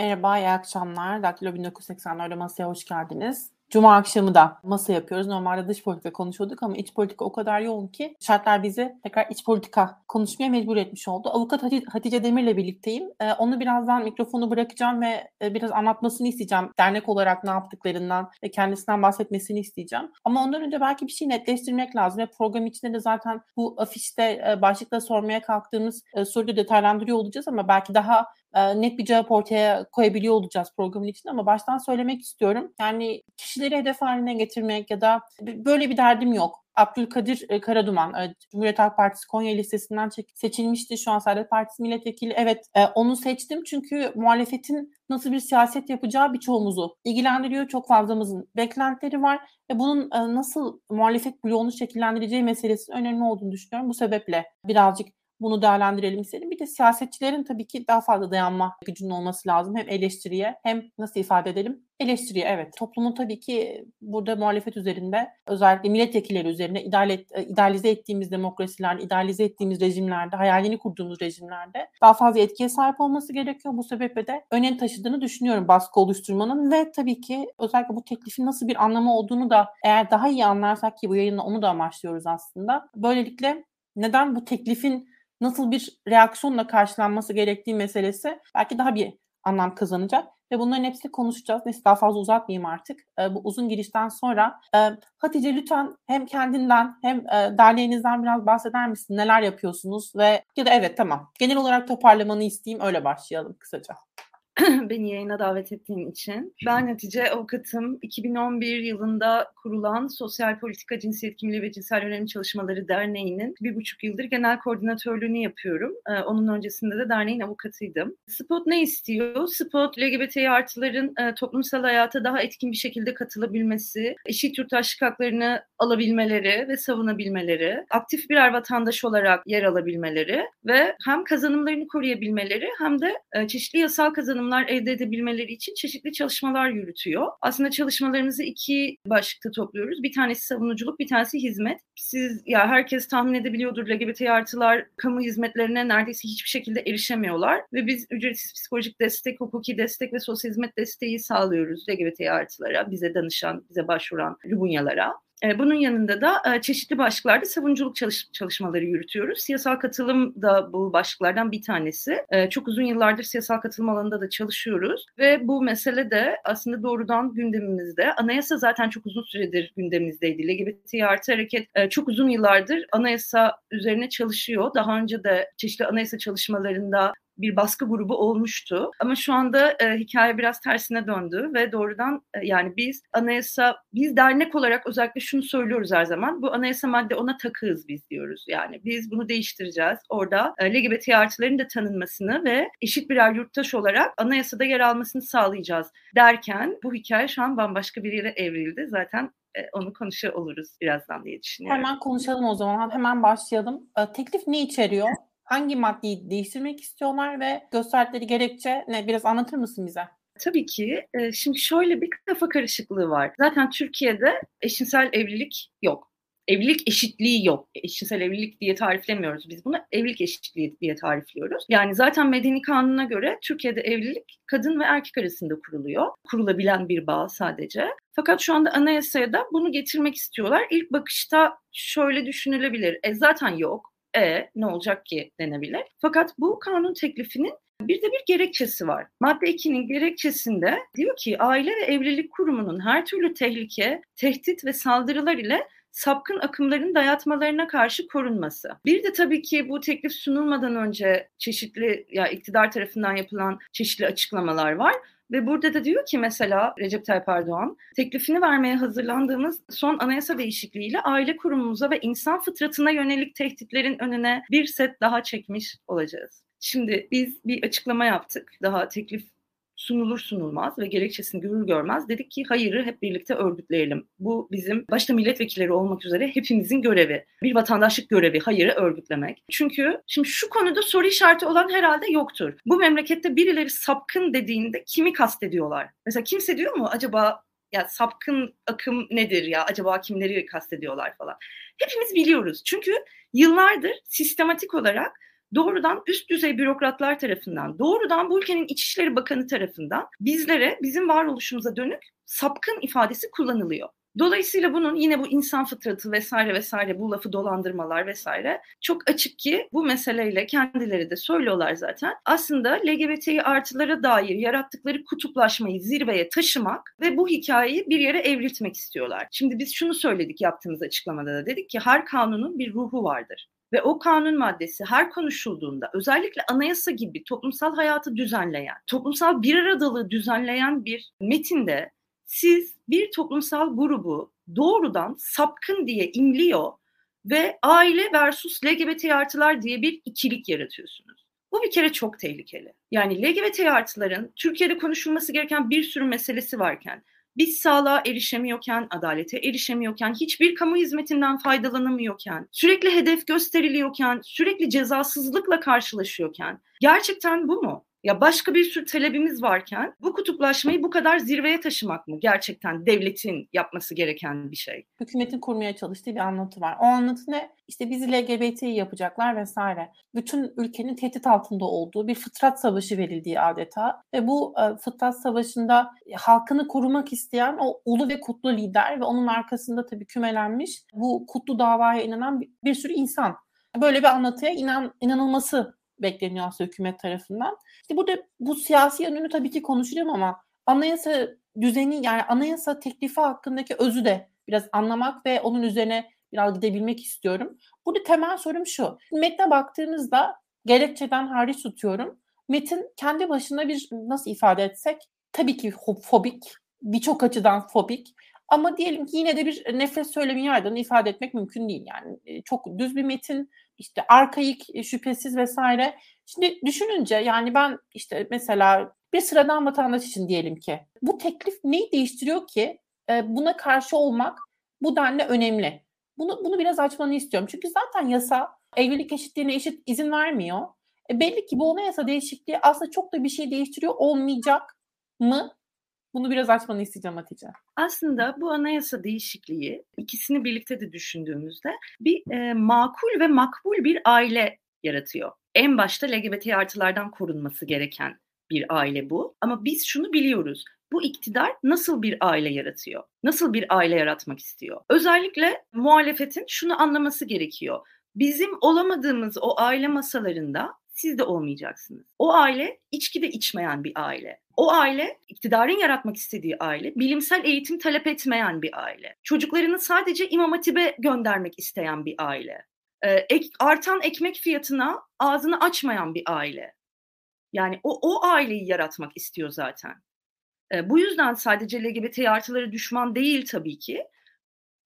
Merhaba, iyi akşamlar. Daktilo 1984'de masaya hoş geldiniz. Cuma akşamı da masa yapıyoruz. Normalde dış politika konuşuyorduk ama iç politika o kadar yoğun ki şartlar bizi tekrar iç politika konuşmaya mecbur etmiş oldu. Avukat Hatice Demir'le birlikteyim. Ee, onu birazdan mikrofonu bırakacağım ve e, biraz anlatmasını isteyeceğim. Dernek olarak ne yaptıklarından ve kendisinden bahsetmesini isteyeceğim. Ama ondan önce belki bir şey netleştirmek lazım ve program içinde de zaten bu afişte e, başlıkta sormaya kalktığımız e, soruyu detaylandırıyor olacağız ama belki daha net bir cevap ortaya koyabiliyor olacağız programın içinde ama baştan söylemek istiyorum. Yani kişileri hedef haline getirmek ya da böyle bir derdim yok. Abdülkadir Karaduman, Cumhuriyet Halk Partisi Konya listesinden seçilmişti. Şu an Saadet Partisi milletvekili. Evet onu seçtim çünkü muhalefetin nasıl bir siyaset yapacağı birçoğumuzu ilgilendiriyor. Çok fazlamızın beklentileri var ve bunun nasıl muhalefet bloğunu şekillendireceği meselesi önemli olduğunu düşünüyorum. Bu sebeple birazcık bunu değerlendirelim istedim. Bir de siyasetçilerin tabii ki daha fazla dayanma gücünün olması lazım. Hem eleştiriye hem nasıl ifade edelim? Eleştiriye evet. Toplumun tabii ki burada muhalefet üzerinde özellikle milletvekilleri üzerine ideal et, e, idealize ettiğimiz demokrasilerde, idealize ettiğimiz rejimlerde, hayalini kurduğumuz rejimlerde daha fazla etkiye sahip olması gerekiyor. Bu sebeple de önem taşıdığını düşünüyorum baskı oluşturmanın ve tabii ki özellikle bu teklifin nasıl bir anlamı olduğunu da eğer daha iyi anlarsak ki bu yayınla onu da amaçlıyoruz aslında. Böylelikle neden bu teklifin nasıl bir reaksiyonla karşılanması gerektiği meselesi belki daha bir anlam kazanacak. Ve bunların hepsini konuşacağız. Neyse daha fazla uzatmayayım artık. E, bu uzun girişten sonra e, Hatice lütfen hem kendinden hem e, derneğinizden biraz bahseder misin? Neler yapıyorsunuz? Ve ya da evet tamam. Genel olarak toparlamanı isteyeyim. Öyle başlayalım kısaca. beni yayına davet ettiğin için. Ben Hatice Avukatım. 2011 yılında kurulan Sosyal Politika Cinsiyet Kimliği ve Cinsel Yönelim Çalışmaları Derneği'nin bir buçuk yıldır genel koordinatörlüğünü yapıyorum. Ee, onun öncesinde de derneğin avukatıydım. Spot ne istiyor? Spot LGBT artıların e, toplumsal hayata daha etkin bir şekilde katılabilmesi, eşit yurttaşlık haklarını alabilmeleri ve savunabilmeleri, aktif birer vatandaş olarak yer alabilmeleri ve hem kazanımlarını koruyabilmeleri hem de e, çeşitli yasal kazanımlar kazanımlar elde edebilmeleri için çeşitli çalışmalar yürütüyor. Aslında çalışmalarımızı iki başlıkta topluyoruz. Bir tanesi savunuculuk, bir tanesi hizmet. Siz ya herkes tahmin edebiliyordur LGBT artılar kamu hizmetlerine neredeyse hiçbir şekilde erişemiyorlar ve biz ücretsiz psikolojik destek, hukuki destek ve sosyal hizmet desteği sağlıyoruz LGBT artılara, bize danışan, bize başvuran Lubunyalara. E, bunun yanında da e, çeşitli başlıklarda savunuculuk çalış çalışmaları yürütüyoruz. Siyasal katılım da bu başlıklardan bir tanesi. E, çok uzun yıllardır siyasal katılım alanında da çalışıyoruz ve bu mesele de aslında doğrudan gündemimizde. Anayasa zaten çok uzun süredir gündemimizdeydi. LGBT artı hareket çok uzun yıllardır anayasa üzerine çalışıyor. Daha önce de çeşitli anayasa çalışmalarında bir baskı grubu olmuştu. Ama şu anda e, hikaye biraz tersine döndü ve doğrudan e, yani biz anayasa, biz dernek olarak özellikle şunu söylüyoruz her zaman. Bu anayasa madde ona takığız biz diyoruz. Yani biz bunu değiştireceğiz. Orada e, LGBT artıların da tanınmasını ve eşit birer yurttaş olarak anayasada yer almasını sağlayacağız derken bu hikaye şu an bambaşka bir yere evrildi. Zaten e, onu konuşuyor oluruz birazdan diye düşünüyorum. Hemen konuşalım o zaman. Hemen başlayalım. E, teklif ne içeriyor? Hangi maddeyi değiştirmek istiyorlar ve gösterdikleri gerekçe ne? Biraz anlatır mısın bize? Tabii ki. Şimdi şöyle bir kafa karışıklığı var. Zaten Türkiye'de eşcinsel evlilik yok. Evlilik eşitliği yok. Eşcinsel evlilik diye tariflemiyoruz biz bunu. Evlilik eşitliği diye tarifliyoruz. Yani zaten medeni kanuna göre Türkiye'de evlilik kadın ve erkek arasında kuruluyor. Kurulabilen bir bağ sadece. Fakat şu anda anayasaya da bunu getirmek istiyorlar. İlk bakışta şöyle düşünülebilir. E zaten yok e ne olacak ki denebilir. Fakat bu kanun teklifinin bir de bir gerekçesi var. Madde 2'nin gerekçesinde diyor ki aile ve evlilik kurumunun her türlü tehlike, tehdit ve saldırılar ile sapkın akımların dayatmalarına karşı korunması. Bir de tabii ki bu teklif sunulmadan önce çeşitli ya iktidar tarafından yapılan çeşitli açıklamalar var. Ve burada da diyor ki mesela Recep Tayyip Erdoğan, teklifini vermeye hazırlandığımız son anayasa değişikliğiyle aile kurumumuza ve insan fıtratına yönelik tehditlerin önüne bir set daha çekmiş olacağız. Şimdi biz bir açıklama yaptık. Daha teklif sunulur sunulmaz ve gerekçesini görür görmez dedik ki hayırı hep birlikte örgütleyelim. Bu bizim başta milletvekilleri olmak üzere hepimizin görevi. Bir vatandaşlık görevi hayırı örgütlemek. Çünkü şimdi şu konuda soru işareti olan herhalde yoktur. Bu memlekette birileri sapkın dediğinde kimi kastediyorlar? Mesela kimse diyor mu acaba ya sapkın akım nedir ya acaba kimleri kastediyorlar falan. Hepimiz biliyoruz. Çünkü yıllardır sistematik olarak doğrudan üst düzey bürokratlar tarafından, doğrudan bu ülkenin İçişleri Bakanı tarafından bizlere, bizim varoluşumuza dönük sapkın ifadesi kullanılıyor. Dolayısıyla bunun yine bu insan fıtratı vesaire vesaire bu lafı dolandırmalar vesaire çok açık ki bu meseleyle kendileri de söylüyorlar zaten. Aslında LGBTİ artılara dair yarattıkları kutuplaşmayı zirveye taşımak ve bu hikayeyi bir yere evriltmek istiyorlar. Şimdi biz şunu söyledik yaptığımız açıklamada da dedik ki her kanunun bir ruhu vardır. Ve o kanun maddesi her konuşulduğunda özellikle anayasa gibi toplumsal hayatı düzenleyen, toplumsal bir aradalığı düzenleyen bir metinde siz bir toplumsal grubu doğrudan sapkın diye imliyor ve aile versus LGBT artılar diye bir ikilik yaratıyorsunuz. Bu bir kere çok tehlikeli. Yani LGBT artıların Türkiye'de konuşulması gereken bir sürü meselesi varken biz sağlığa erişemiyorken, adalete erişemiyorken, hiçbir kamu hizmetinden faydalanamıyorken, sürekli hedef gösteriliyorken, sürekli cezasızlıkla karşılaşıyorken gerçekten bu mu? Ya başka bir sürü talebimiz varken bu kutuplaşmayı bu kadar zirveye taşımak mı gerçekten devletin yapması gereken bir şey? Hükümetin kurmaya çalıştığı bir anlatı var. O anlatı ne? İşte bizi LGBT yapacaklar vesaire. Bütün ülkenin tehdit altında olduğu bir fıtrat savaşı verildiği adeta. Ve bu e, fıtrat savaşında halkını korumak isteyen o ulu ve kutlu lider ve onun arkasında tabii kümelenmiş bu kutlu davaya inanan bir sürü insan. Böyle bir anlatıya inan, inanılması bekleniyor aslında hükümet tarafından. İşte burada bu siyasi yönünü tabii ki konuşacağım ama anayasa düzeni yani anayasa teklifi hakkındaki özü de biraz anlamak ve onun üzerine biraz gidebilmek istiyorum. Burada temel sorum şu. Metne baktığınızda gerekçeden hariç tutuyorum. Metin kendi başına bir nasıl ifade etsek tabii ki fobik, birçok açıdan fobik ama diyelim ki yine de bir nefret söylemi yardımını ifade etmek mümkün değil. Yani çok düz bir metin, işte arkaik, şüphesiz vesaire. Şimdi düşününce yani ben işte mesela bir sıradan vatandaş için diyelim ki bu teklif neyi değiştiriyor ki buna karşı olmak bu denli önemli. Bunu, bunu biraz açmanı istiyorum. Çünkü zaten yasa evlilik eşitliğine eşit izin vermiyor. E belli ki bu anayasa değişikliği aslında çok da bir şey değiştiriyor olmayacak mı? Bunu biraz açmanı isteyeceğim Hatice. Aslında bu anayasa değişikliği ikisini birlikte de düşündüğümüzde bir e, makul ve makbul bir aile yaratıyor. En başta LGBT artılardan korunması gereken bir aile bu. Ama biz şunu biliyoruz. Bu iktidar nasıl bir aile yaratıyor? Nasıl bir aile yaratmak istiyor? Özellikle muhalefetin şunu anlaması gerekiyor. Bizim olamadığımız o aile masalarında siz de olmayacaksınız. O aile içki de içmeyen bir aile. O aile iktidarın yaratmak istediği aile, bilimsel eğitim talep etmeyen bir aile. Çocuklarını sadece İmam Hatip'e göndermek isteyen bir aile. Ee, ek, artan ekmek fiyatına ağzını açmayan bir aile. Yani o, o aileyi yaratmak istiyor zaten. Ee, bu yüzden sadece LGBT artıları düşman değil tabii ki.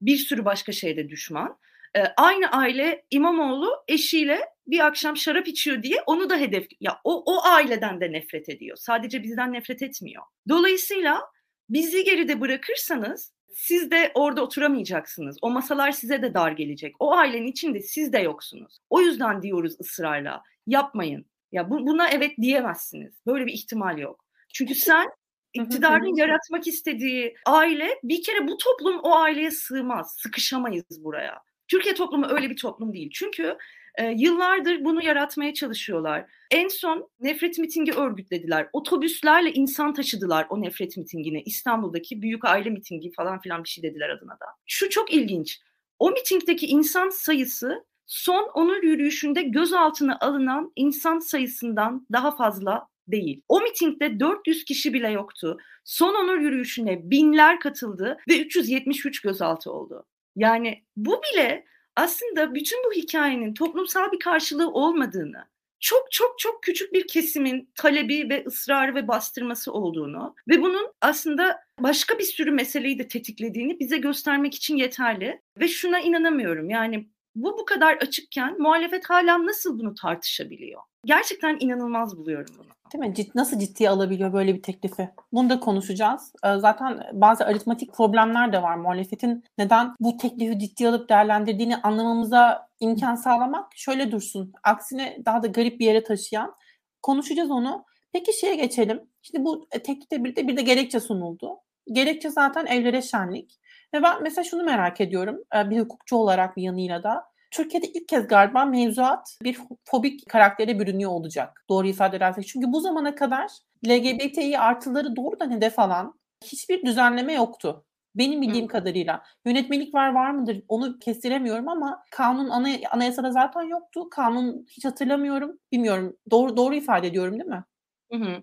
Bir sürü başka şeyde düşman. Ee, aynı aile İmamoğlu eşiyle bir akşam şarap içiyor diye onu da hedef ya o o aileden de nefret ediyor. Sadece bizden nefret etmiyor. Dolayısıyla bizi geride bırakırsanız siz de orada oturamayacaksınız. O masalar size de dar gelecek. O ailenin içinde siz de yoksunuz. O yüzden diyoruz ısrarla yapmayın. Ya bu, buna evet diyemezsiniz. Böyle bir ihtimal yok. Çünkü sen iktidarın yaratmak istediği aile bir kere bu toplum o aileye sığmaz. Sıkışamayız buraya. Türkiye toplumu öyle bir toplum değil. Çünkü e, yıllardır bunu yaratmaya çalışıyorlar. En son nefret mitingi örgütlediler. Otobüslerle insan taşıdılar o nefret mitingine. İstanbul'daki büyük aile mitingi falan filan bir şey dediler adına da. Şu çok ilginç. O mitingdeki insan sayısı son onur yürüyüşünde gözaltına alınan insan sayısından daha fazla değil. O mitingde 400 kişi bile yoktu. Son onur yürüyüşüne binler katıldı ve 373 gözaltı oldu. Yani bu bile aslında bütün bu hikayenin toplumsal bir karşılığı olmadığını, çok çok çok küçük bir kesimin talebi ve ısrarı ve bastırması olduğunu ve bunun aslında başka bir sürü meseleyi de tetiklediğini bize göstermek için yeterli. Ve şuna inanamıyorum yani bu bu kadar açıkken muhalefet hala nasıl bunu tartışabiliyor? Gerçekten inanılmaz buluyorum bunu. Değil mi? Cid, nasıl ciddiye alabiliyor böyle bir teklifi? Bunu da konuşacağız. Ee, zaten bazı aritmatik problemler de var. Muhalefetin neden bu teklifi ciddiye alıp değerlendirdiğini anlamamıza imkan sağlamak şöyle dursun. Aksine daha da garip bir yere taşıyan. Konuşacağız onu. Peki şeye geçelim. Şimdi bu e, teklifle birlikte bir de gerekçe sunuldu. Gerekçe zaten evlere şenlik. Ve ben mesela şunu merak ediyorum. E, bir hukukçu olarak bir yanıyla da. Türkiye'de ilk kez galiba mevzuat bir fobik karaktere bürünüyor olacak. Doğru ifade edersek. Çünkü bu zamana kadar LGBTİ artıları doğrudan hedef alan hiçbir düzenleme yoktu. Benim bildiğim Hı. kadarıyla. Yönetmelik var var mıdır onu kestiremiyorum ama kanun ana, anayasada zaten yoktu. Kanun hiç hatırlamıyorum. Bilmiyorum. Doğru doğru ifade ediyorum değil mi? Hı hı.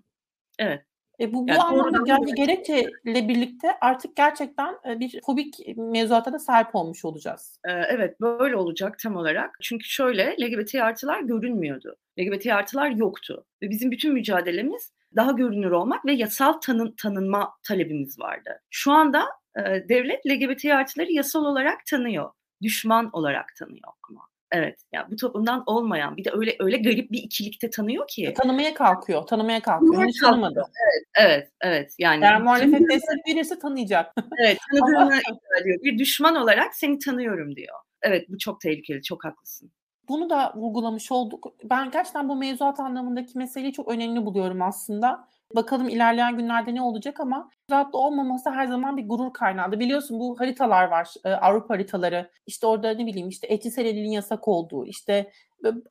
Evet. E bu, bu yani anlamda geldiği gerekçeyle birlikte artık gerçekten e, bir fobik mevzuata da sahip olmuş olacağız. Evet böyle olacak tam olarak. Çünkü şöyle LGBT artılar görünmüyordu. LGBT artılar yoktu. Ve bizim bütün mücadelemiz daha görünür olmak ve yasal tanın, tanınma talebimiz vardı. Şu anda e, devlet LGBT artıları yasal olarak tanıyor. Düşman olarak tanıyor ama. Evet. Ya bu toplumdan olmayan bir de öyle öyle garip bir ikilikte tanıyor ki. E, tanımaya kalkıyor. Tanımaya kalkıyor. Tanımaya Hiç tanımadı. Evet, evet, evet. Yani Eğer muhalefet destek verirse tanıyacak. Evet, tanıdığını diyor. Bir düşman olarak seni tanıyorum diyor. Evet, bu çok tehlikeli. Çok haklısın. Bunu da vurgulamış olduk. Ben gerçekten bu mevzuat anlamındaki meseleyi çok önemli buluyorum aslında. Bakalım ilerleyen günlerde ne olacak ama rahatlı olmaması her zaman bir gurur kaynağıdır. Biliyorsun bu haritalar var, e, Avrupa haritaları. İşte orada ne bileyim işte etkisel elinin yasak olduğu, işte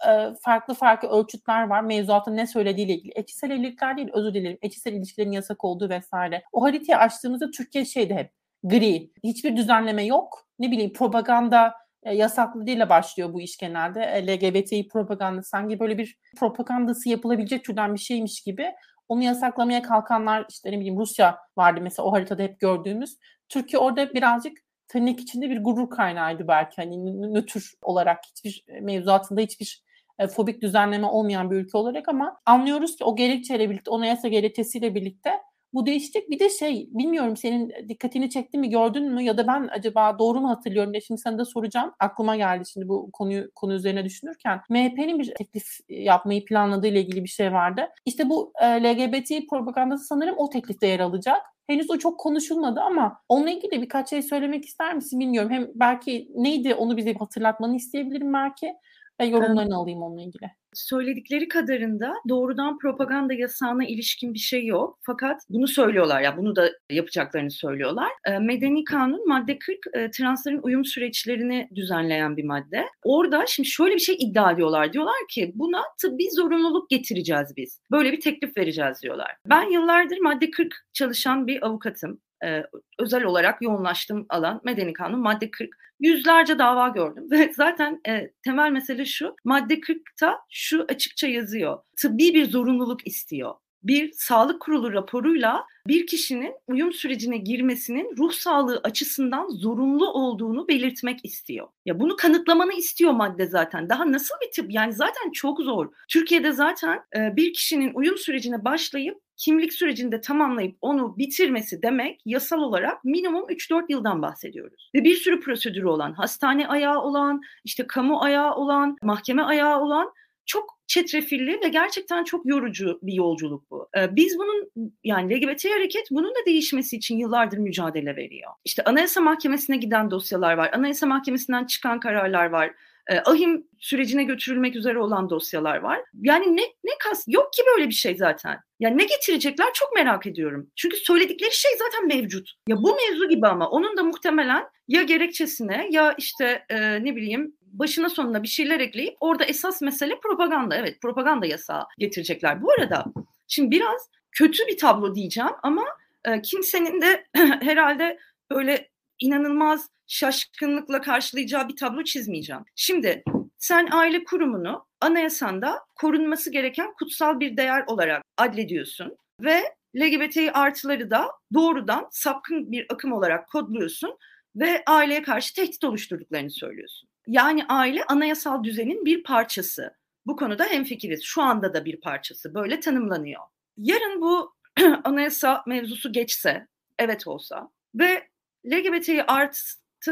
e, farklı farklı ölçütler var mevzuatın ne söylediğiyle ilgili. Etkisel evlilikler değil özür dilerim. Etkisel ilişkilerin yasak olduğu vesaire. O haritayı açtığımızda Türkiye şeydi hep gri. Hiçbir düzenleme yok. Ne bileyim propaganda e, yasaklı değil başlıyor bu iş genelde. E, LGBTİ propaganda sanki böyle bir propagandası yapılabilecek türden bir şeymiş gibi onu yasaklamaya kalkanlar işte ne bileyim Rusya vardı mesela o haritada hep gördüğümüz. Türkiye orada birazcık tırnak içinde bir gurur kaynağıydı belki hani nötr olarak hiçbir e, mevzuatında hiçbir fobik düzenleme olmayan bir ülke olarak ama anlıyoruz ki o gerekçeyle birlikte, o anayasa gerekçesiyle birlikte bu değişecek. Bir de şey bilmiyorum senin dikkatini çekti mi gördün mü ya da ben acaba doğru mu hatırlıyorum diye şimdi sana da soracağım. Aklıma geldi şimdi bu konuyu konu üzerine düşünürken. MHP'nin bir teklif yapmayı planladığı ile ilgili bir şey vardı. İşte bu e, LGBT propagandası sanırım o teklifte yer alacak. Henüz o çok konuşulmadı ama onunla ilgili birkaç şey söylemek ister misin bilmiyorum. Hem belki neydi onu bize hatırlatmanı isteyebilirim belki. Ve yorumlarını alayım onunla ilgili. Söyledikleri kadarında doğrudan propaganda yasağına ilişkin bir şey yok. Fakat bunu söylüyorlar ya bunu da yapacaklarını söylüyorlar. Medeni Kanun madde 40 transların uyum süreçlerini düzenleyen bir madde. Orada şimdi şöyle bir şey iddia ediyorlar. Diyorlar ki buna tıbbi zorunluluk getireceğiz biz. Böyle bir teklif vereceğiz diyorlar. Ben yıllardır madde 40 çalışan bir avukatım e, özel olarak yoğunlaştığım alan medeni kanun madde 40. Yüzlerce dava gördüm ve zaten e, temel mesele şu madde 40'ta şu açıkça yazıyor. Tıbbi bir zorunluluk istiyor bir sağlık kurulu raporuyla bir kişinin uyum sürecine girmesinin ruh sağlığı açısından zorunlu olduğunu belirtmek istiyor. Ya bunu kanıtlamanı istiyor madde zaten. Daha nasıl bir tıp? Yani zaten çok zor. Türkiye'de zaten bir kişinin uyum sürecine başlayıp kimlik sürecinde tamamlayıp onu bitirmesi demek yasal olarak minimum 3-4 yıldan bahsediyoruz. Ve bir sürü prosedürü olan, hastane ayağı olan, işte kamu ayağı olan, mahkeme ayağı olan çok çetrefilli ve gerçekten çok yorucu bir yolculuk bu. Ee, biz bunun yani LGBT hareket bunun da değişmesi için yıllardır mücadele veriyor. İşte Anayasa Mahkemesi'ne giden dosyalar var. Anayasa Mahkemesi'nden çıkan kararlar var. Ee, ahim sürecine götürülmek üzere olan dosyalar var. Yani ne ne kas yok ki böyle bir şey zaten. Yani ne getirecekler çok merak ediyorum. Çünkü söyledikleri şey zaten mevcut. Ya bu mevzu gibi ama onun da muhtemelen ya gerekçesine ya işte e, ne bileyim başına sonuna bir şeyler ekleyip orada esas mesele propaganda. Evet propaganda yasağı getirecekler. Bu arada şimdi biraz kötü bir tablo diyeceğim ama e, kimsenin de herhalde böyle inanılmaz şaşkınlıkla karşılayacağı bir tablo çizmeyeceğim. Şimdi sen aile kurumunu anayasanda korunması gereken kutsal bir değer olarak adlediyorsun ve LGBT artıları da doğrudan sapkın bir akım olarak kodluyorsun ve aileye karşı tehdit oluşturduklarını söylüyorsun. Yani aile anayasal düzenin bir parçası. Bu konuda hemfikiriz. Şu anda da bir parçası. Böyle tanımlanıyor. Yarın bu anayasa mevzusu geçse, evet olsa ve LGBT'yi artı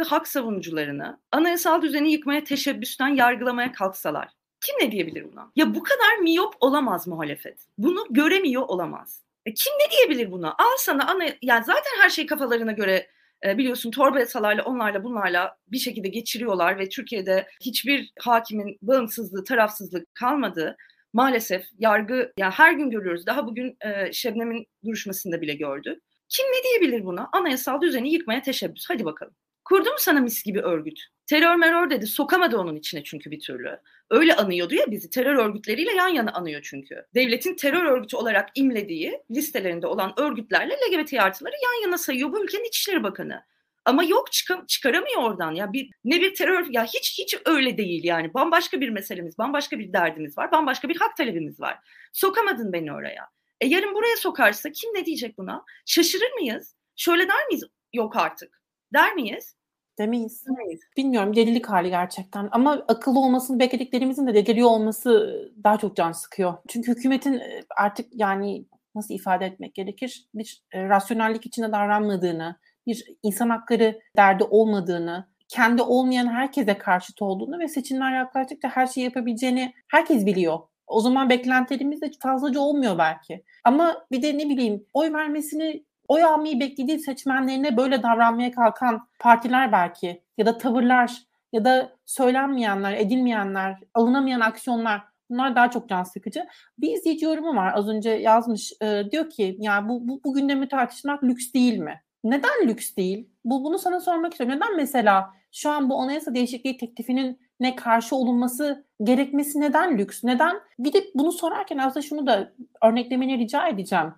hak savunucularını anayasal düzeni yıkmaya teşebbüsten yargılamaya kalksalar kim ne diyebilir buna? Ya bu kadar miyop olamaz muhalefet. Bunu göremiyor olamaz. E kim ne diyebilir buna? Al sana ana yani zaten her şey kafalarına göre e, biliyorsun torba yasalarla onlarla bunlarla bir şekilde geçiriyorlar ve Türkiye'de hiçbir hakimin bağımsızlığı, tarafsızlık kalmadı. Maalesef yargı ya yani her gün görüyoruz. Daha bugün e, Şebnem'in duruşmasında bile gördük. Kim ne diyebilir buna? Anayasal düzeni yıkmaya teşebbüs. Hadi bakalım. Kurdu mu sana mis gibi örgüt? Terör merör dedi. Sokamadı onun içine çünkü bir türlü. Öyle anıyordu ya bizi. Terör örgütleriyle yan yana anıyor çünkü. Devletin terör örgütü olarak imlediği listelerinde olan örgütlerle LGBT artıları yan yana sayıyor bu ülkenin İçişleri Bakanı. Ama yok çıkam çıkaramıyor oradan ya bir ne bir terör ya hiç hiç öyle değil yani bambaşka bir meselemiz bambaşka bir derdimiz var bambaşka bir hak talebimiz var sokamadın beni oraya e yarın buraya sokarsa kim ne diyecek buna şaşırır mıyız şöyle der miyiz yok artık der miyiz Demeyiz. Demeyiz. Bilmiyorum delilik hali gerçekten. Ama akıllı olmasını beklediklerimizin de deliriyor olması daha çok can sıkıyor. Çünkü hükümetin artık yani nasıl ifade etmek gerekir? Bir e, rasyonellik içinde davranmadığını, bir insan hakları derdi olmadığını, kendi olmayan herkese karşıt olduğunu ve seçimler yaklaştıkça her şeyi yapabileceğini herkes biliyor. O zaman beklentilerimiz de fazlaca olmuyor belki. Ama bir de ne bileyim oy vermesini, oy almayı beklediği seçmenlerine böyle davranmaya kalkan partiler belki ya da tavırlar ya da söylenmeyenler, edilmeyenler, alınamayan aksiyonlar bunlar daha çok can sıkıcı. Bir izleyici yorumu var az önce yazmış. E, diyor ki ya bu, bu, bu gündemi tartışmak lüks değil mi? Neden lüks değil? Bu bunu sana sormak istiyorum. Neden mesela şu an bu anayasa değişikliği teklifinin ne karşı olunması gerekmesi neden lüks? Neden? Bir de bunu sorarken aslında şunu da örneklemeni rica edeceğim.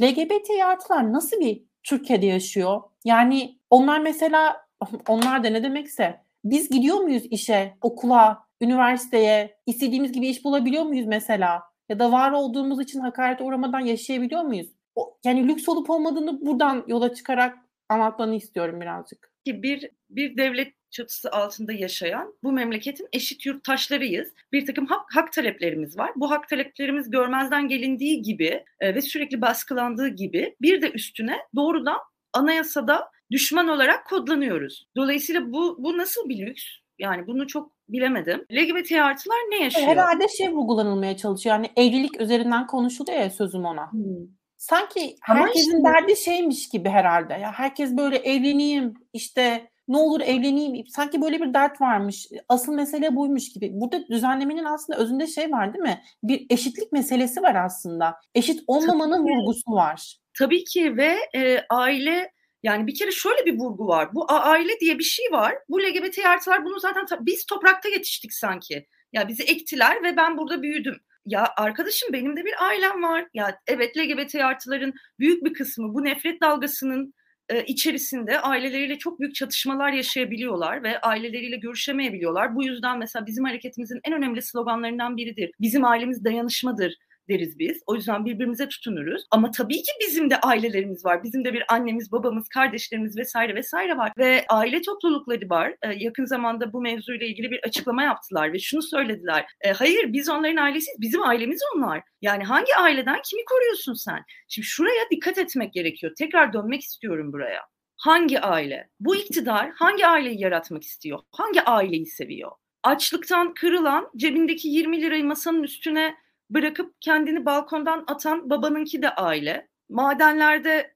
LGBT artılar nasıl bir Türkiye'de yaşıyor? Yani onlar mesela onlar da ne demekse biz gidiyor muyuz işe, okula, üniversiteye, istediğimiz gibi iş bulabiliyor muyuz mesela? Ya da var olduğumuz için hakarete uğramadan yaşayabiliyor muyuz? o, yani lüks olup olmadığını buradan yola çıkarak anlatmanı istiyorum birazcık. Ki bir bir devlet çatısı altında yaşayan bu memleketin eşit yurttaşlarıyız. Bir takım hak, hak taleplerimiz var. Bu hak taleplerimiz görmezden gelindiği gibi e, ve sürekli baskılandığı gibi bir de üstüne doğrudan anayasada düşman olarak kodlanıyoruz. Dolayısıyla bu, bu nasıl bir lüks? Yani bunu çok bilemedim. LGBT artılar ne yaşıyor? Herhalde şey vurgulanılmaya çalışıyor. Yani evlilik üzerinden konuşuluyor ya sözüm ona. Hmm sanki herkesin işte, derdi şeymiş gibi herhalde. Ya herkes böyle evleneyim işte ne olur evleneyim. Sanki böyle bir dert varmış. Asıl mesele buymuş gibi. Burada düzenlemenin aslında özünde şey var değil mi? Bir eşitlik meselesi var aslında. Eşit olmamanın Tabii vurgusu var. Tabii ki ve e, aile yani bir kere şöyle bir vurgu var. Bu aile diye bir şey var. Bu LGBT artılar bunu zaten biz toprakta yetiştik sanki. Ya bizi ektiler ve ben burada büyüdüm ya arkadaşım benim de bir ailem var. Ya evet LGBT artıların büyük bir kısmı bu nefret dalgasının e, içerisinde aileleriyle çok büyük çatışmalar yaşayabiliyorlar ve aileleriyle görüşemeyebiliyorlar. Bu yüzden mesela bizim hareketimizin en önemli sloganlarından biridir. Bizim ailemiz dayanışmadır deriz biz. O yüzden birbirimize tutunuruz. Ama tabii ki bizim de ailelerimiz var. Bizim de bir annemiz, babamız, kardeşlerimiz vesaire vesaire var. Ve aile toplulukları var. Ee, yakın zamanda bu mevzuyla ilgili bir açıklama yaptılar ve şunu söylediler. E, hayır biz onların ailesiyiz. Bizim ailemiz onlar. Yani hangi aileden kimi koruyorsun sen? Şimdi şuraya dikkat etmek gerekiyor. Tekrar dönmek istiyorum buraya. Hangi aile? Bu iktidar hangi aileyi yaratmak istiyor? Hangi aileyi seviyor? Açlıktan kırılan, cebindeki 20 lirayı masanın üstüne bırakıp kendini balkondan atan babanınki de aile. Madenlerde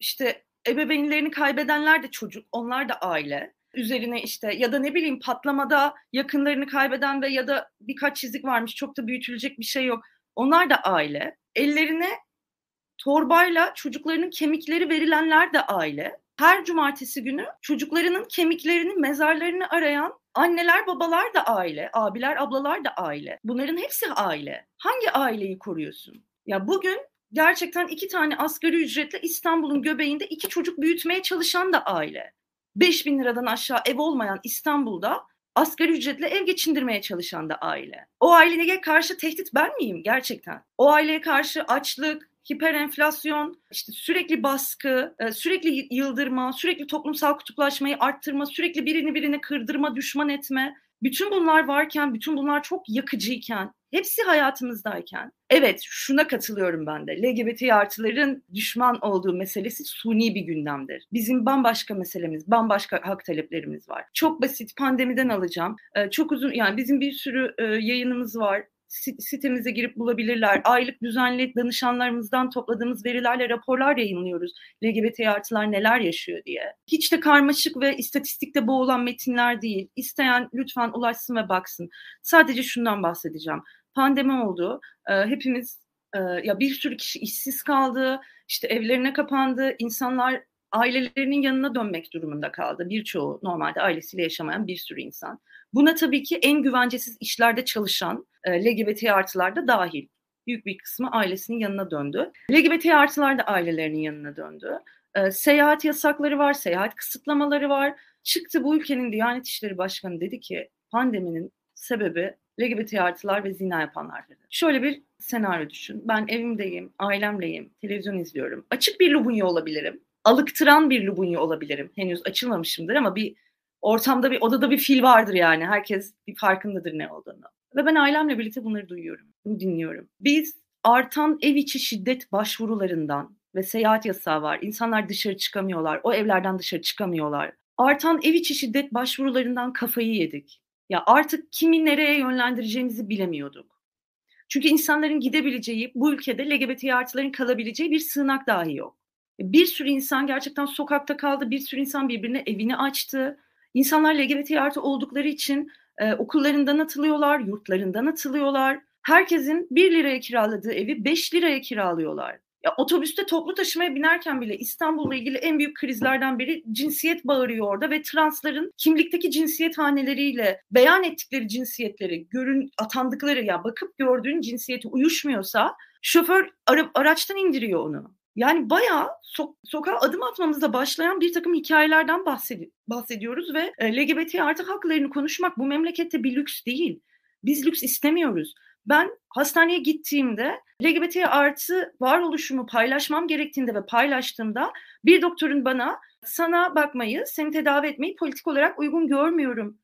işte ebeveynlerini kaybedenler de çocuk, onlar da aile. Üzerine işte ya da ne bileyim patlamada yakınlarını kaybeden ve ya da birkaç çizik varmış çok da büyütülecek bir şey yok. Onlar da aile. Ellerine torbayla çocuklarının kemikleri verilenler de aile. Her cumartesi günü çocuklarının kemiklerini, mezarlarını arayan Anneler, babalar da aile, abiler, ablalar da aile. Bunların hepsi aile. Hangi aileyi koruyorsun? Ya bugün gerçekten iki tane asgari ücretle İstanbul'un göbeğinde iki çocuk büyütmeye çalışan da aile. 5 bin liradan aşağı ev olmayan İstanbul'da asgari ücretle ev geçindirmeye çalışan da aile. O aileye karşı tehdit ben miyim gerçekten? O aileye karşı açlık, hiperenflasyon, işte sürekli baskı, e, sürekli yıldırma, sürekli toplumsal kutuplaşmayı arttırma, sürekli birini birine kırdırma, düşman etme. Bütün bunlar varken, bütün bunlar çok yakıcıyken, hepsi hayatımızdayken, evet şuna katılıyorum ben de. LGBT artıların düşman olduğu meselesi suni bir gündemdir. Bizim bambaşka meselemiz, bambaşka hak taleplerimiz var. Çok basit pandemiden alacağım. E, çok uzun yani bizim bir sürü e, yayınımız var sitemize girip bulabilirler. Aylık düzenli danışanlarımızdan topladığımız verilerle raporlar yayınlıyoruz. LGBT artılar neler yaşıyor diye. Hiç de karmaşık ve istatistikte boğulan metinler değil. İsteyen lütfen ulaşsın ve baksın. Sadece şundan bahsedeceğim. Pandemi oldu. Ee, hepimiz e, ya bir sürü kişi işsiz kaldı. İşte evlerine kapandı. İnsanlar ailelerinin yanına dönmek durumunda kaldı. Birçoğu normalde ailesiyle yaşamayan bir sürü insan. Buna tabii ki en güvencesiz işlerde çalışan e, LGBT artılar da dahil. Büyük bir kısmı ailesinin yanına döndü. LGBT artılar da ailelerinin yanına döndü. E, seyahat yasakları var, seyahat kısıtlamaları var. Çıktı bu ülkenin Diyanet İşleri Başkanı dedi ki pandeminin sebebi LGBT artılar ve zina yapanlar dedi. Şöyle bir senaryo düşün. Ben evimdeyim, ailemleyim, televizyon izliyorum. Açık bir lubunya olabilirim. Alıktıran bir lubunya olabilirim. Henüz açılmamışımdır ama bir ortamda bir odada bir fil vardır yani. Herkes bir farkındadır ne olduğunu. Ve ben ailemle birlikte bunları duyuyorum, bunu dinliyorum. Biz artan ev içi şiddet başvurularından ve seyahat yasağı var. İnsanlar dışarı çıkamıyorlar, o evlerden dışarı çıkamıyorlar. Artan ev içi şiddet başvurularından kafayı yedik. Ya artık kimi nereye yönlendireceğimizi bilemiyorduk. Çünkü insanların gidebileceği, bu ülkede LGBT artıların kalabileceği bir sığınak dahi yok. Bir sürü insan gerçekten sokakta kaldı, bir sürü insan birbirine evini açtı. İnsanlar LGBT artı oldukları için e, okullarından atılıyorlar, yurtlarından atılıyorlar. Herkesin 1 liraya kiraladığı evi 5 liraya kiralıyorlar. Ya, otobüste toplu taşımaya binerken bile İstanbul'la ilgili en büyük krizlerden biri cinsiyet bağırıyor orada ve transların kimlikteki cinsiyet haneleriyle beyan ettikleri cinsiyetleri, görün atandıkları ya bakıp gördüğün cinsiyeti uyuşmuyorsa şoför ara, araçtan indiriyor onu. Yani bayağı so- sokağa adım atmamızda başlayan bir takım hikayelerden bahsedi- bahsediyoruz ve e, LGBT artı haklarını konuşmak bu memlekette bir lüks değil. Biz lüks istemiyoruz. Ben hastaneye gittiğimde LGBT artı varoluşumu paylaşmam gerektiğinde ve paylaştığımda bir doktorun bana sana bakmayı, seni tedavi etmeyi politik olarak uygun görmüyorum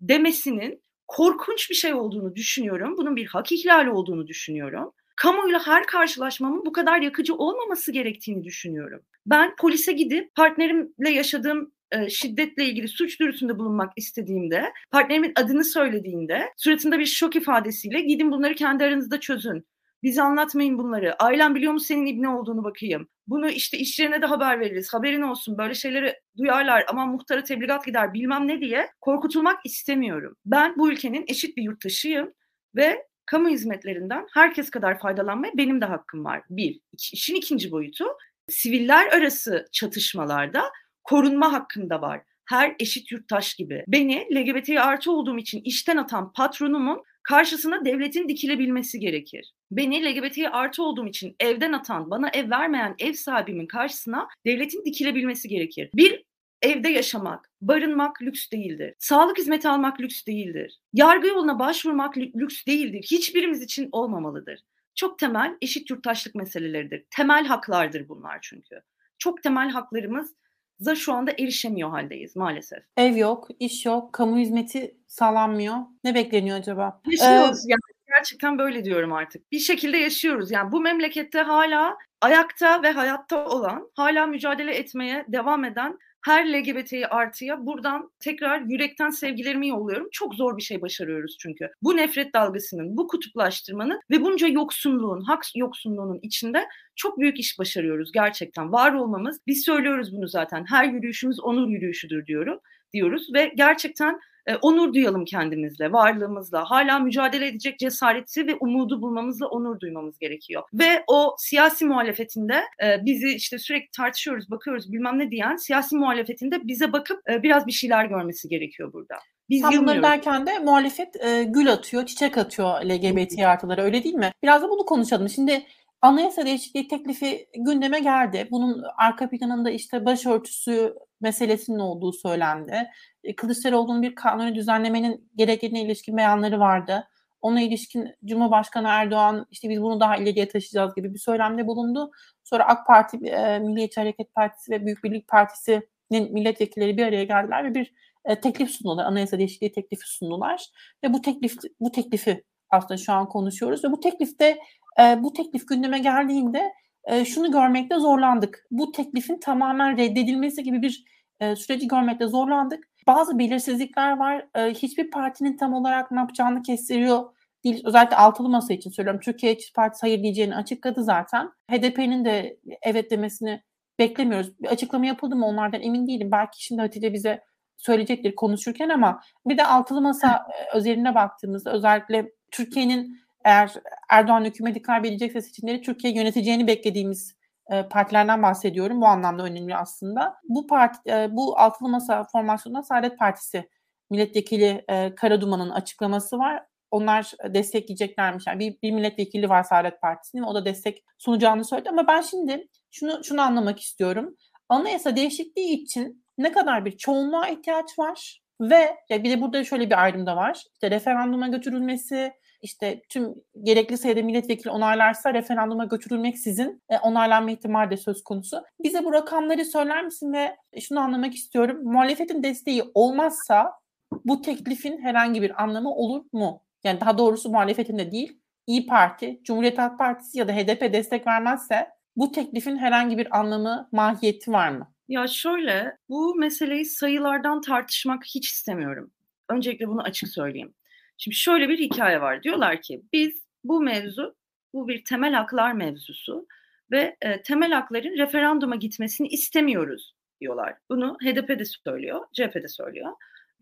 demesinin korkunç bir şey olduğunu düşünüyorum. Bunun bir hak ihlali olduğunu düşünüyorum. Kamuyla her karşılaşmamın bu kadar yakıcı olmaması gerektiğini düşünüyorum. Ben polise gidip partnerimle yaşadığım e, şiddetle ilgili suç duyurusunda bulunmak istediğimde, partnerimin adını söylediğinde suratında bir şok ifadesiyle gidin bunları kendi aranızda çözün. Bize anlatmayın bunları. Ailem biliyor mu senin ibne olduğunu bakayım. Bunu işte iş de haber veririz. Haberin olsun. Böyle şeyleri duyarlar ama muhtara tebligat gider bilmem ne diye korkutulmak istemiyorum. Ben bu ülkenin eşit bir yurttaşıyım ve kamu hizmetlerinden herkes kadar faydalanmaya benim de hakkım var. Bir. İşin ikinci boyutu siviller arası çatışmalarda korunma hakkında var. Her eşit yurttaş gibi. Beni LGBT artı olduğum için işten atan patronumun karşısına devletin dikilebilmesi gerekir. Beni LGBT artı olduğum için evden atan, bana ev vermeyen ev sahibimin karşısına devletin dikilebilmesi gerekir. Bir evde yaşamak, barınmak lüks değildir. Sağlık hizmeti almak lüks değildir. Yargı yoluna başvurmak lüks değildir. Hiçbirimiz için olmamalıdır. Çok temel eşit yurttaşlık meseleleridir. Temel haklardır bunlar çünkü. Çok temel haklarımız za şu anda erişemiyor haldeyiz maalesef. Ev yok, iş yok, kamu hizmeti sağlanmıyor. Ne bekleniyor acaba? Yaşıyoruz ee, yani gerçekten böyle diyorum artık. Bir şekilde yaşıyoruz. Yani bu memlekette hala ayakta ve hayatta olan, hala mücadele etmeye devam eden her LGBT artıya buradan tekrar yürekten sevgilerimi yolluyorum. Çok zor bir şey başarıyoruz çünkü. Bu nefret dalgasının, bu kutuplaştırmanın ve bunca yoksunluğun, hak yoksunluğunun içinde çok büyük iş başarıyoruz gerçekten. Var olmamız, biz söylüyoruz bunu zaten. Her yürüyüşümüz onur yürüyüşüdür diyorum diyoruz ve gerçekten e, onur duyalım kendimizle, varlığımızla. Hala mücadele edecek cesareti ve umudu bulmamızla onur duymamız gerekiyor. Ve o siyasi muhalefetinde e, bizi işte sürekli tartışıyoruz, bakıyoruz bilmem ne diyen siyasi muhalefetinde bize bakıp e, biraz bir şeyler görmesi gerekiyor burada. Biz Sen bunları derken de muhalefet e, gül atıyor, çiçek atıyor LGBT artılara öyle değil mi? Biraz da bunu konuşalım. Şimdi anayasa değişikliği teklifi gündeme geldi. Bunun arka planında işte başörtüsü meselesinin olduğu söylendi. E, Kılıçdaroğlu'nun bir kanuni düzenlemenin gerektiğine ilişkin beyanları vardı. Ona ilişkin Cumhurbaşkanı Erdoğan işte biz bunu daha ileriye taşıyacağız gibi bir söylemde bulundu. Sonra AK Parti, e, Milliyetçi Hareket Partisi ve Büyük Birlik Partisi'nin milletvekilleri bir araya geldiler ve bir e, teklif sundular. Anayasa değişikliği teklifi sundular. Ve bu teklif bu teklifi aslında şu an konuşuyoruz ve bu teklifte bu teklif gündeme geldiğinde e, şunu görmekte zorlandık. Bu teklifin tamamen reddedilmesi gibi bir e, süreci görmekte zorlandık. Bazı belirsizlikler var. E, hiçbir partinin tam olarak ne yapacağını kestiriyor değil. Özellikle altılı masa için söylüyorum. Türkiye İşçi Partisi hayır diyeceğini açıkladı zaten. HDP'nin de evet demesini beklemiyoruz. Bir açıklama yapıldı mı onlardan emin değilim. Belki şimdi Hatice bize söyleyecektir konuşurken ama bir de altılı masa özeline baktığımızda özellikle Türkiye'nin eğer Erdoğan hükümeti kaybedecekse seçimleri Türkiye yöneteceğini beklediğimiz e, partilerden bahsediyorum. Bu anlamda önemli aslında. Bu parti, e, bu altılı masa formasyonunda Saadet Partisi milletvekili e, Karaduman'ın açıklaması var. Onlar destekleyeceklermiş. Yani bir, bir milletvekili var Saadet Partisi'nin. O da destek sunacağını söyledi. Ama ben şimdi şunu şunu anlamak istiyorum. Anayasa değişikliği için ne kadar bir çoğunluğa ihtiyaç var ve ya bir de burada şöyle bir ayrım da var. İşte referanduma götürülmesi, işte tüm gerekli sayıda milletvekili onaylarsa referanduma götürülmek sizin e, onaylanma ihtimali de söz konusu. Bize bu rakamları söyler misin ve şunu anlamak istiyorum. Muhalefetin desteği olmazsa bu teklifin herhangi bir anlamı olur mu? Yani daha doğrusu muhalefetin de değil, İyi Parti, Cumhuriyet Halk Partisi ya da HDP destek vermezse bu teklifin herhangi bir anlamı, mahiyeti var mı? Ya şöyle, bu meseleyi sayılardan tartışmak hiç istemiyorum. Öncelikle bunu açık söyleyeyim. Şimdi şöyle bir hikaye var. Diyorlar ki biz bu mevzu, bu bir temel haklar mevzusu ve e, temel hakların referanduma gitmesini istemiyoruz diyorlar. Bunu HDP de söylüyor, CHP de söylüyor.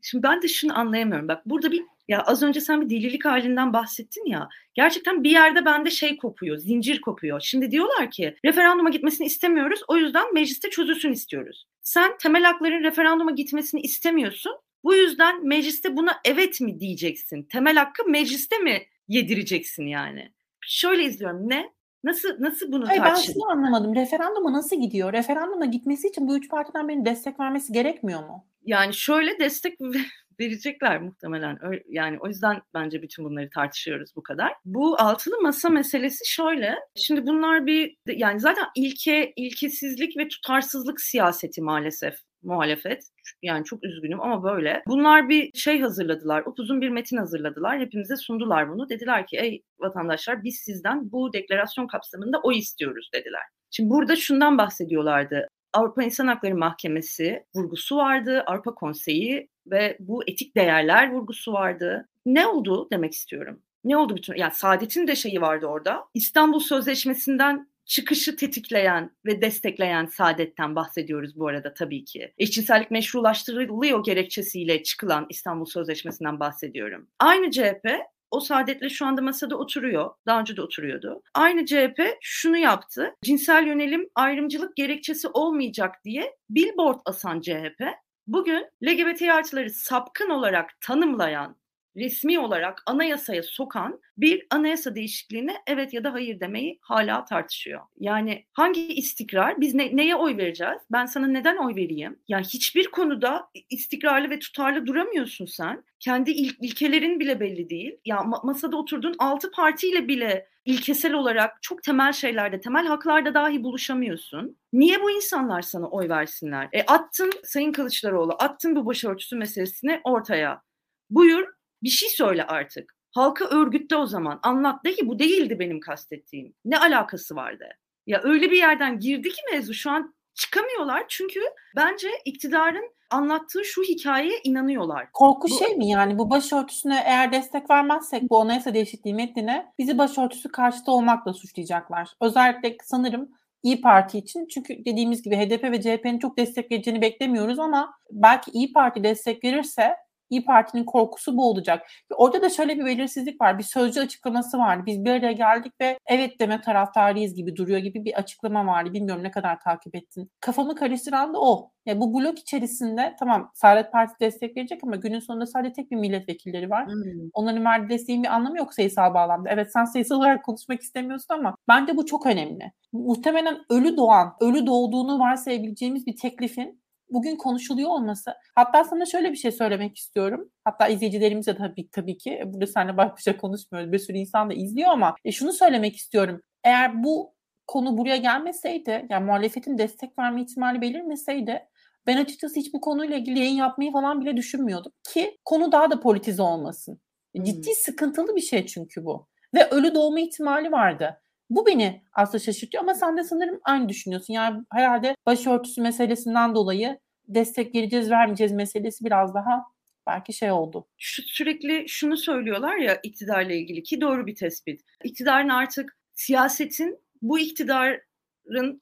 Şimdi ben de şunu anlayamıyorum. Bak burada bir ya az önce sen bir delilik halinden bahsettin ya. Gerçekten bir yerde bende şey kopuyor, zincir kopuyor. Şimdi diyorlar ki referanduma gitmesini istemiyoruz. O yüzden mecliste çözülsün istiyoruz. Sen temel hakların referanduma gitmesini istemiyorsun. Bu yüzden mecliste buna evet mi diyeceksin? Temel hakkı mecliste mi yedireceksin yani? Şöyle izliyorum. Ne? Nasıl nasıl bunu Hayır, ben şunu anlamadım. Referanduma nasıl gidiyor? Referanduma gitmesi için bu üç partiden birinin destek vermesi gerekmiyor mu? Yani şöyle destek verecekler muhtemelen. Yani o yüzden bence bütün bunları tartışıyoruz bu kadar. Bu altılı masa meselesi şöyle. Şimdi bunlar bir yani zaten ilke, ilkesizlik ve tutarsızlık siyaseti maalesef muhalefet. Yani çok üzgünüm ama böyle. Bunlar bir şey hazırladılar. Upuzun bir metin hazırladılar. Hepimize sundular bunu. Dediler ki ey vatandaşlar biz sizden bu deklarasyon kapsamında oy istiyoruz dediler. Şimdi burada şundan bahsediyorlardı. Avrupa İnsan Hakları Mahkemesi vurgusu vardı, Avrupa Konseyi ve bu etik değerler vurgusu vardı. Ne oldu demek istiyorum. Ne oldu bütün? Yani Saadet'in de şeyi vardı orada. İstanbul Sözleşmesi'nden çıkışı tetikleyen ve destekleyen Saadet'ten bahsediyoruz bu arada tabii ki. Eşcinsellik meşrulaştırılıyor gerekçesiyle çıkılan İstanbul Sözleşmesi'nden bahsediyorum. Aynı CHP o saadetle şu anda masada oturuyor. Daha önce de oturuyordu. Aynı CHP şunu yaptı. Cinsel yönelim ayrımcılık gerekçesi olmayacak diye billboard asan CHP bugün LGBT artıları sapkın olarak tanımlayan resmi olarak anayasaya sokan bir anayasa değişikliğine evet ya da hayır demeyi hala tartışıyor. Yani hangi istikrar? Biz ne, neye oy vereceğiz? Ben sana neden oy vereyim? Yani hiçbir konuda istikrarlı ve tutarlı duramıyorsun sen. Kendi il, ilkelerin bile belli değil. Ya masada oturduğun altı partiyle bile ilkesel olarak çok temel şeylerde, temel haklarda dahi buluşamıyorsun. Niye bu insanlar sana oy versinler? E attın Sayın Kılıçdaroğlu, attın bu başörtüsü meselesini ortaya. Buyur bir şey söyle artık. Halka örgütle o zaman. Anlat de ki bu değildi benim kastettiğim. Ne alakası vardı? Ya öyle bir yerden girdi ki mevzu şu an çıkamıyorlar çünkü bence iktidarın anlattığı şu hikayeye inanıyorlar. Korku bu, şey mi yani bu başörtüsüne eğer destek vermezsek bu anayasa değişikliği metnine bizi başörtüsü karşıtı olmakla suçlayacaklar. Özellikle sanırım İyi Parti için çünkü dediğimiz gibi HDP ve CHP'nin çok destekleyeceğini beklemiyoruz ama belki İyi Parti destek verirse İyi Parti'nin korkusu bu olacak. Orada da şöyle bir belirsizlik var. Bir sözcü açıklaması vardı. Biz bir araya geldik ve evet deme taraftarıyız gibi duruyor gibi bir açıklama vardı. Bilmiyorum ne kadar takip ettin. Kafamı karıştıran da o. Yani bu blok içerisinde tamam Saadet Parti destek verecek ama günün sonunda sadece tek bir milletvekilleri var. Hmm. Onların verdiği desteğin bir anlamı yok sayısal bağlamda. Evet sen sayısal olarak konuşmak istemiyorsun ama bence bu çok önemli. Muhtemelen ölü doğan, ölü doğduğunu varsayabileceğimiz bir teklifin bugün konuşuluyor olması. Hatta sana şöyle bir şey söylemek istiyorum. Hatta izleyicilerimize tabii tabii ki burada seninle baş başa konuşmuyoruz. Bir sürü insan da izliyor ama e, şunu söylemek istiyorum. Eğer bu konu buraya gelmeseydi, yani muhalefetin destek verme ihtimali belirmeseydi ben açıkçası hiç bu konuyla ilgili yayın yapmayı falan bile düşünmüyordum ki konu daha da politize olmasın. Hmm. Ciddi sıkıntılı bir şey çünkü bu. Ve ölü doğma ihtimali vardı. Bu beni aslında şaşırtıyor ama sen de sanırım aynı düşünüyorsun. Yani herhalde başörtüsü meselesinden dolayı destek vereceğiz vermeyeceğiz meselesi biraz daha belki şey oldu. Şu, sürekli şunu söylüyorlar ya iktidarla ilgili ki doğru bir tespit. İktidarın artık siyasetin bu iktidarın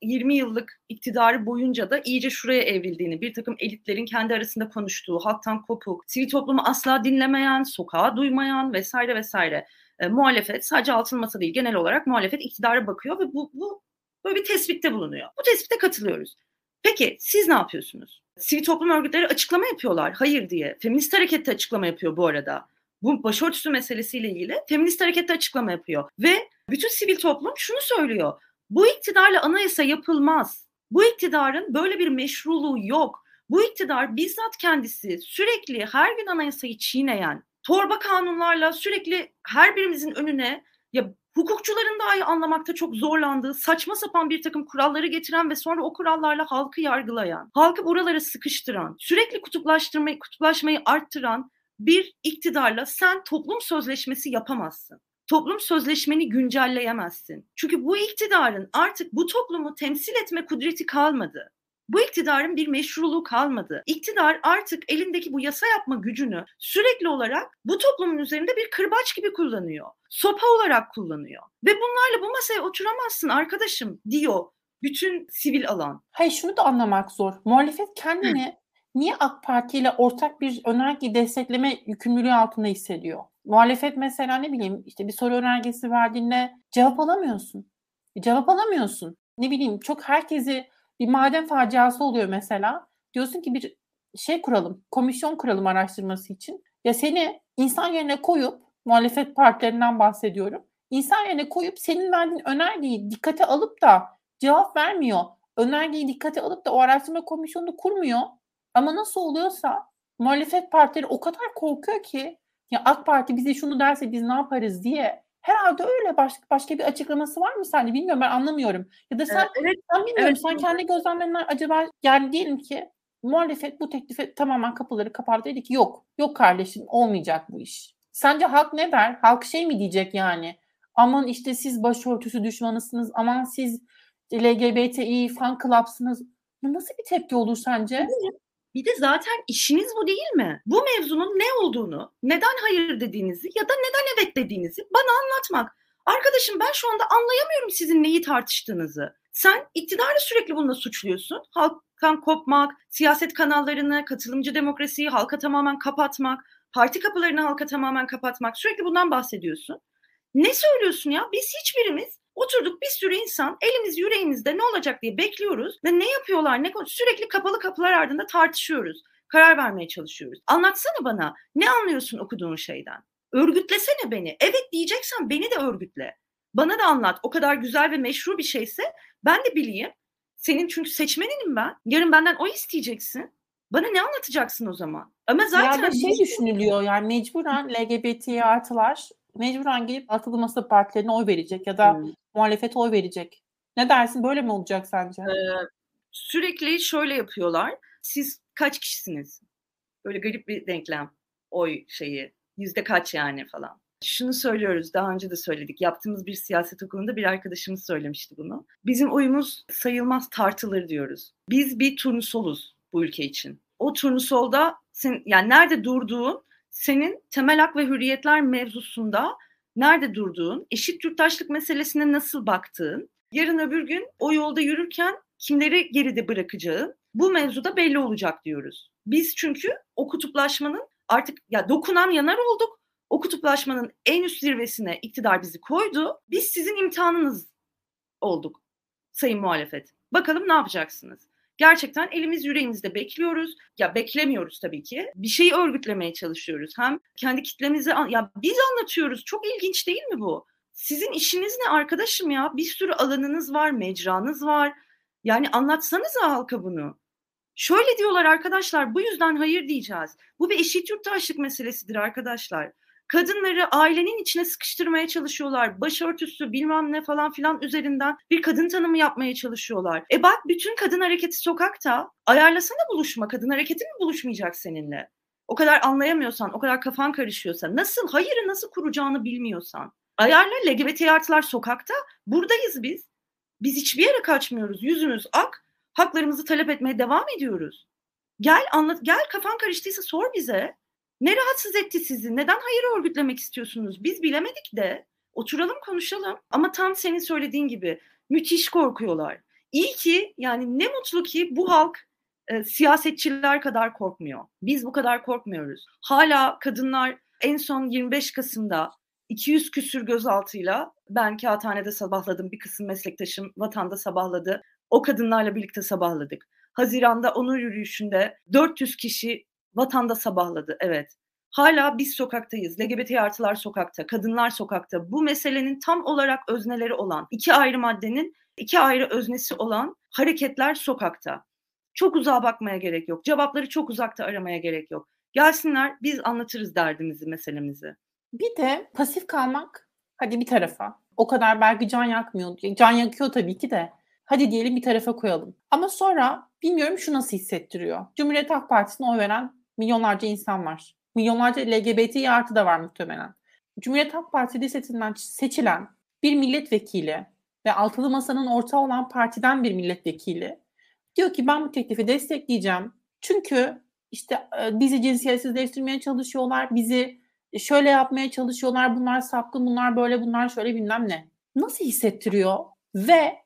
20 yıllık iktidarı boyunca da iyice şuraya evrildiğini, bir takım elitlerin kendi arasında konuştuğu, halktan kopuk, sivil toplumu asla dinlemeyen, sokağa duymayan vesaire vesaire e, muhalefet sadece altın masa değil genel olarak muhalefet iktidara bakıyor ve bu, bu Böyle bir tespitte bulunuyor. Bu tespitte katılıyoruz. Peki siz ne yapıyorsunuz? Sivil toplum örgütleri açıklama yapıyorlar. Hayır diye. Feminist hareket de açıklama yapıyor bu arada. Bu başörtüsü meselesiyle ilgili feminist hareket de açıklama yapıyor. Ve bütün sivil toplum şunu söylüyor. Bu iktidarla anayasa yapılmaz. Bu iktidarın böyle bir meşruluğu yok. Bu iktidar bizzat kendisi sürekli her gün anayasayı çiğneyen, torba kanunlarla sürekli her birimizin önüne ya hukukçuların dahi anlamakta çok zorlandığı saçma sapan bir takım kuralları getiren ve sonra o kurallarla halkı yargılayan, halkı buralara sıkıştıran, sürekli kutuplaştırmayı, kutuplaşmayı arttıran bir iktidarla sen toplum sözleşmesi yapamazsın. Toplum sözleşmeni güncelleyemezsin. Çünkü bu iktidarın artık bu toplumu temsil etme kudreti kalmadı. Bu iktidarın bir meşruluğu kalmadı. İktidar artık elindeki bu yasa yapma gücünü sürekli olarak bu toplumun üzerinde bir kırbaç gibi kullanıyor. Sopa olarak kullanıyor. Ve bunlarla bu masaya oturamazsın arkadaşım diyor bütün sivil alan. Hayır şunu da anlamak zor. Muhalefet kendini niye AK Parti ile ortak bir önerge destekleme yükümlülüğü altında hissediyor? Muhalefet mesela ne bileyim işte bir soru önergesi verdiğinde cevap alamıyorsun. Cevap alamıyorsun. Ne bileyim çok herkesi bir maden faciası oluyor mesela. Diyorsun ki bir şey kuralım, komisyon kuralım araştırması için. Ya seni insan yerine koyup, muhalefet partilerinden bahsediyorum. İnsan yerine koyup senin verdiğin önergeyi dikkate alıp da cevap vermiyor. Önergeyi dikkate alıp da o araştırma komisyonunu kurmuyor. Ama nasıl oluyorsa muhalefet partileri o kadar korkuyor ki ya AK Parti bize şunu derse biz ne yaparız diye Herhalde öyle. Başka başka bir açıklaması var mı sence? Bilmiyorum ben anlamıyorum. Ya da sen evet, sen bilmiyorum evet. sen kendi gözlemlerinden acaba yani diyelim ki muhalefet bu teklife tamamen kapıları kapattı dedi ki yok. Yok kardeşim olmayacak bu iş. Sence halk ne der? Halk şey mi diyecek yani? Aman işte siz başörtüsü düşmanısınız. Aman siz LGBTİ fan club'sınız. Bu nasıl bir tepki olur sence? Bir de zaten işiniz bu değil mi? Bu mevzunun ne olduğunu, neden hayır dediğinizi ya da neden evet dediğinizi bana anlatmak. Arkadaşım ben şu anda anlayamıyorum sizin neyi tartıştığınızı. Sen iktidarı sürekli bununla suçluyorsun. Halktan kopmak, siyaset kanallarını, katılımcı demokrasiyi halka tamamen kapatmak, parti kapılarını halka tamamen kapatmak. Sürekli bundan bahsediyorsun. Ne söylüyorsun ya? Biz hiçbirimiz Oturduk bir sürü insan elimiz yüreğimizde ne olacak diye bekliyoruz ve ne yapıyorlar ne sürekli kapalı kapılar ardında tartışıyoruz. Karar vermeye çalışıyoruz. Anlatsana bana ne anlıyorsun okuduğun şeyden? Örgütlesene beni. Evet diyeceksen beni de örgütle. Bana da anlat. O kadar güzel ve meşru bir şeyse ben de bileyim. Senin çünkü seçmeninim ben. Yarın benden o isteyeceksin. Bana ne anlatacaksın o zaman? Ama zaten ya şey düşünülüyor yani mecburen LGBT artılar mecburen gelip altılı masa partilerine oy verecek ya da hmm. Muhalefete oy verecek. Ne dersin? Böyle mi olacak sence? Ee, sürekli şöyle yapıyorlar. Siz kaç kişisiniz? Böyle garip bir denklem. Oy şeyi. Yüzde kaç yani falan. Şunu söylüyoruz, daha önce de söyledik. Yaptığımız bir siyaset okulunda bir arkadaşımız söylemişti bunu. Bizim oyumuz sayılmaz tartılır diyoruz. Biz bir turnusoluz bu ülke için. O turnusolda sen, yani nerede durduğun senin temel hak ve hürriyetler mevzusunda nerede durduğun, eşit yurttaşlık meselesine nasıl baktığın, yarın öbür gün o yolda yürürken kimleri geride bırakacağın bu mevzuda belli olacak diyoruz. Biz çünkü o kutuplaşmanın artık ya dokunan yanar olduk. O kutuplaşmanın en üst zirvesine iktidar bizi koydu. Biz sizin imtihanınız olduk sayın muhalefet. Bakalım ne yapacaksınız? Gerçekten elimiz yüreğimizde bekliyoruz. Ya beklemiyoruz tabii ki. Bir şeyi örgütlemeye çalışıyoruz. Hem kendi kitlemizi ya biz anlatıyoruz. Çok ilginç değil mi bu? Sizin işiniz ne arkadaşım ya? Bir sürü alanınız var, mecranız var. Yani anlatsanıza halka bunu. Şöyle diyorlar arkadaşlar bu yüzden hayır diyeceğiz. Bu bir eşit yurttaşlık meselesidir arkadaşlar kadınları ailenin içine sıkıştırmaya çalışıyorlar. Başörtüsü bilmem ne falan filan üzerinden bir kadın tanımı yapmaya çalışıyorlar. E bak bütün kadın hareketi sokakta. Ayarlasana buluşma. Kadın hareketi mi buluşmayacak seninle? O kadar anlayamıyorsan, o kadar kafan karışıyorsa, nasıl hayırı nasıl kuracağını bilmiyorsan. Ayarla LGBT artılar sokakta. Buradayız biz. Biz hiçbir yere kaçmıyoruz. Yüzümüz ak. Haklarımızı talep etmeye devam ediyoruz. Gel anlat, gel kafan karıştıysa sor bize. Ne rahatsız etti sizi? Neden hayır örgütlemek istiyorsunuz? Biz bilemedik de. Oturalım konuşalım. Ama tam senin söylediğin gibi müthiş korkuyorlar. İyi ki yani ne mutlu ki bu halk e, siyasetçiler kadar korkmuyor. Biz bu kadar korkmuyoruz. Hala kadınlar en son 25 Kasım'da 200 küsür gözaltıyla Ben kağıthanede sabahladım. Bir kısım meslektaşım vatanda sabahladı. O kadınlarla birlikte sabahladık. Haziranda onur yürüyüşünde 400 kişi vatanda sabahladı. Evet. Hala biz sokaktayız. LGBT artılar sokakta, kadınlar sokakta. Bu meselenin tam olarak özneleri olan, iki ayrı maddenin iki ayrı öznesi olan hareketler sokakta. Çok uzağa bakmaya gerek yok. Cevapları çok uzakta aramaya gerek yok. Gelsinler biz anlatırız derdimizi, meselemizi. Bir de pasif kalmak hadi bir tarafa. O kadar belki can yakmıyor. Can yakıyor tabii ki de. Hadi diyelim bir tarafa koyalım. Ama sonra bilmiyorum şu nasıl hissettiriyor. Cumhuriyet Halk Partisi'ne oy veren milyonlarca insan var. Milyonlarca LGBT artı da var muhtemelen. Cumhuriyet Halk Partisi listesinden seçilen bir milletvekili ve altılı masanın ortağı olan partiden bir milletvekili diyor ki ben bu teklifi destekleyeceğim. Çünkü işte bizi cinsiyetsizleştirmeye çalışıyorlar, bizi şöyle yapmaya çalışıyorlar, bunlar sapkın, bunlar böyle, bunlar şöyle bilmem ne. Nasıl hissettiriyor? Ve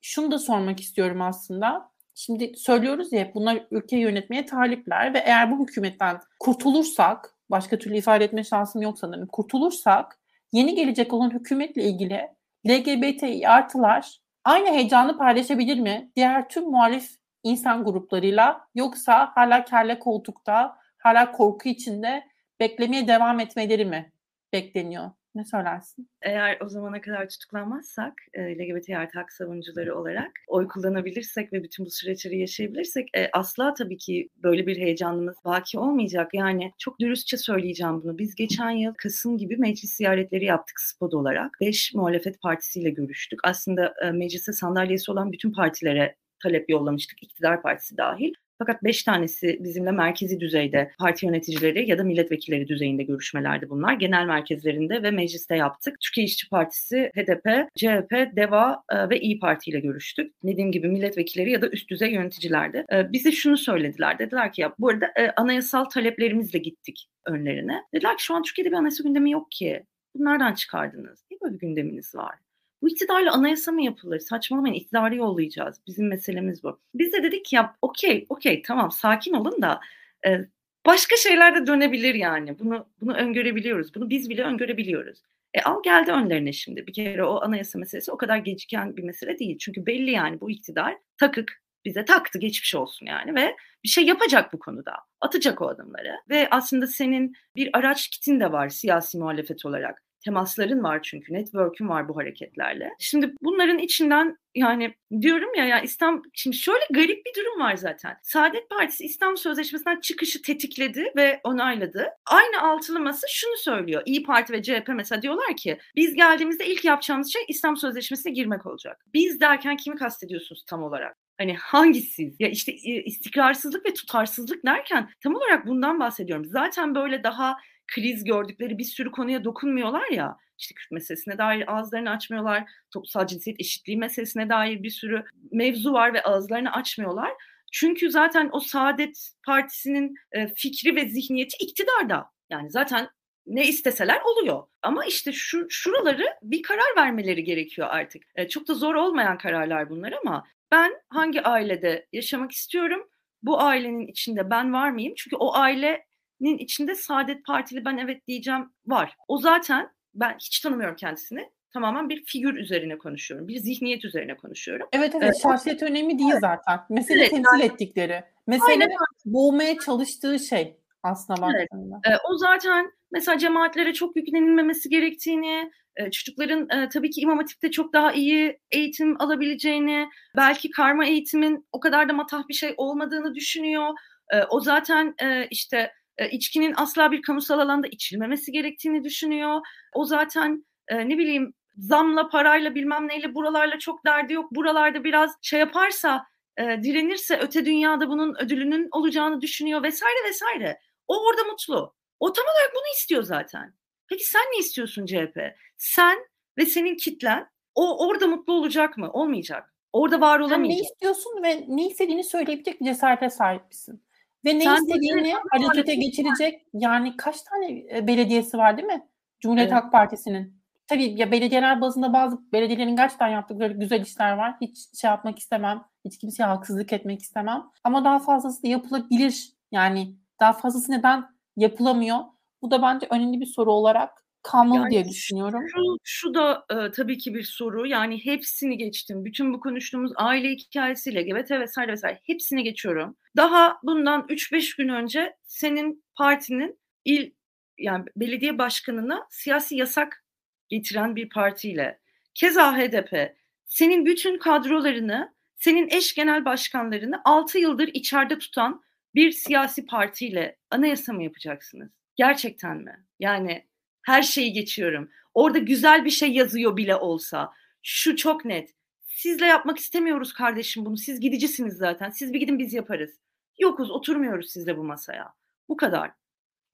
şunu da sormak istiyorum aslında. Şimdi söylüyoruz ya bunlar ülkeyi yönetmeye talipler ve eğer bu hükümetten kurtulursak, başka türlü ifade etme şansım yok sanırım, kurtulursak yeni gelecek olan hükümetle ilgili LGBTİ artılar aynı heyecanı paylaşabilir mi? Diğer tüm muhalif insan gruplarıyla yoksa hala kelle koltukta, hala korku içinde beklemeye devam etmeleri mi bekleniyor? Ne söylersin? Eğer o zamana kadar tutuklanmazsak e, LGBT artı hak savunucuları olarak oy kullanabilirsek ve bütün bu süreçleri yaşayabilirsek e, asla tabii ki böyle bir heyecanımız baki olmayacak. Yani çok dürüstçe söyleyeceğim bunu. Biz geçen yıl Kasım gibi meclis ziyaretleri yaptık SPOD olarak. Beş muhalefet partisiyle görüştük. Aslında e, meclise sandalyesi olan bütün partilere talep yollamıştık iktidar partisi dahil. Fakat beş tanesi bizimle merkezi düzeyde parti yöneticileri ya da milletvekilleri düzeyinde görüşmelerdi bunlar. Genel merkezlerinde ve mecliste yaptık. Türkiye İşçi Partisi, HDP, CHP, DEVA e, ve İyi Parti ile görüştük. Dediğim gibi milletvekilleri ya da üst düzey yöneticilerdi. E, bize şunu söylediler. Dediler ki ya bu arada e, anayasal taleplerimizle gittik önlerine. Dediler ki şu an Türkiye'de bir anayasa gündemi yok ki. Bunlardan çıkardınız? Niye böyle bir gündeminiz var? Bu iktidarla anayasa mı yapılır? Saçmalamayın iktidarı yollayacağız. Bizim meselemiz bu. Biz de dedik ya okey okey tamam sakin olun da e, başka şeyler de dönebilir yani. Bunu bunu öngörebiliyoruz. Bunu biz bile öngörebiliyoruz. E al geldi önlerine şimdi. Bir kere o anayasa meselesi o kadar geciken bir mesele değil. Çünkü belli yani bu iktidar takık bize taktı geçmiş olsun yani ve bir şey yapacak bu konuda. Atacak o adımları ve aslında senin bir araç kitin de var siyasi muhalefet olarak temasların var çünkü network'ün var bu hareketlerle. Şimdi bunların içinden yani diyorum ya ya İslam şimdi şöyle garip bir durum var zaten. Saadet Partisi İslam Sözleşmesi'nden çıkışı tetikledi ve onayladı. Aynı altılı masa şunu söylüyor. İyi Parti ve CHP mesela diyorlar ki biz geldiğimizde ilk yapacağımız şey İslam Sözleşmesi'ne girmek olacak. Biz derken kimi kastediyorsunuz tam olarak? Hani hangisi? Ya işte istikrarsızlık ve tutarsızlık derken tam olarak bundan bahsediyorum. Zaten böyle daha kriz gördükleri bir sürü konuya dokunmuyorlar ya. İşte Kürt meselesine dair ağızlarını açmıyorlar. Toplumsal cinsiyet eşitliği meselesine dair bir sürü mevzu var ve ağızlarını açmıyorlar. Çünkü zaten o Saadet Partisi'nin e, fikri ve zihniyeti iktidarda. Yani zaten ne isteseler oluyor. Ama işte şu şuraları bir karar vermeleri gerekiyor artık. E, çok da zor olmayan kararlar bunlar ama ben hangi ailede yaşamak istiyorum? Bu ailenin içinde ben var mıyım? Çünkü o aile nin içinde Saadet Partili ben evet diyeceğim var. O zaten ben hiç tanımıyorum kendisini. Tamamen bir figür üzerine konuşuyorum. Bir zihniyet üzerine konuşuyorum. Evet evet ee, şahsiyet önemli değil evet. zaten. Mesele evet, temsil yani, ettikleri. Mesele aynen. boğmaya çalıştığı şey aslında baktığında. Evet. Ee, o zaten mesela cemaatlere çok yüklenilmemesi gerektiğini, e, çocukların e, tabii ki İmam Hatip'te çok daha iyi eğitim alabileceğini, belki karma eğitimin o kadar da matah bir şey olmadığını düşünüyor. E, o zaten e, işte e, içkinin asla bir kamusal alanda içilmemesi gerektiğini düşünüyor. O zaten e, ne bileyim zamla, parayla bilmem neyle buralarla çok derdi yok. Buralarda biraz şey yaparsa, e, direnirse öte dünyada bunun ödülünün olacağını düşünüyor vesaire vesaire. O orada mutlu. O tam olarak bunu istiyor zaten. Peki sen ne istiyorsun CHP? Sen ve senin kitlen o orada mutlu olacak mı? Olmayacak. Orada var olamayacak. Sen ne istiyorsun ve ne istediğini söyleyebilecek bir cesarete sahipsin. Ve ne Sen istediğini harekete geçirecek yani kaç tane e, belediyesi var değil mi? Cumhuriyet evet. Halk Partisi'nin. Tabii ya belediyeler bazında bazı belediyelerin gerçekten yaptıkları güzel işler var. Hiç şey yapmak istemem. Hiç kimseye haksızlık etmek istemem. Ama daha fazlası da yapılabilir. Yani daha fazlası neden yapılamıyor? Bu da bence önemli bir soru olarak kalmalı yani diye düşünüyorum. Şu, şu da e, tabii ki bir soru. Yani hepsini geçtim. Bütün bu konuştuğumuz aile hikayesi, LGBT vesaire vesaire hepsini geçiyorum. Daha bundan 3-5 gün önce senin partinin il yani belediye başkanına siyasi yasak getiren bir partiyle keza HDP senin bütün kadrolarını, senin eş genel başkanlarını 6 yıldır içeride tutan bir siyasi partiyle anayasa mı yapacaksınız? Gerçekten mi? Yani her şeyi geçiyorum. Orada güzel bir şey yazıyor bile olsa. Şu çok net. Sizle yapmak istemiyoruz kardeşim bunu. Siz gidicisiniz zaten. Siz bir gidin biz yaparız. Yokuz oturmuyoruz sizle bu masaya. Bu kadar.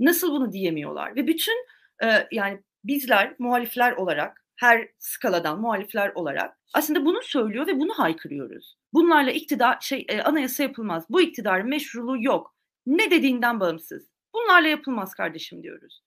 Nasıl bunu diyemiyorlar? Ve bütün e, yani bizler muhalifler olarak her skaladan muhalifler olarak aslında bunu söylüyor ve bunu haykırıyoruz. Bunlarla iktidar şey e, anayasa yapılmaz. Bu iktidarın meşruluğu yok. Ne dediğinden bağımsız. Bunlarla yapılmaz kardeşim diyoruz.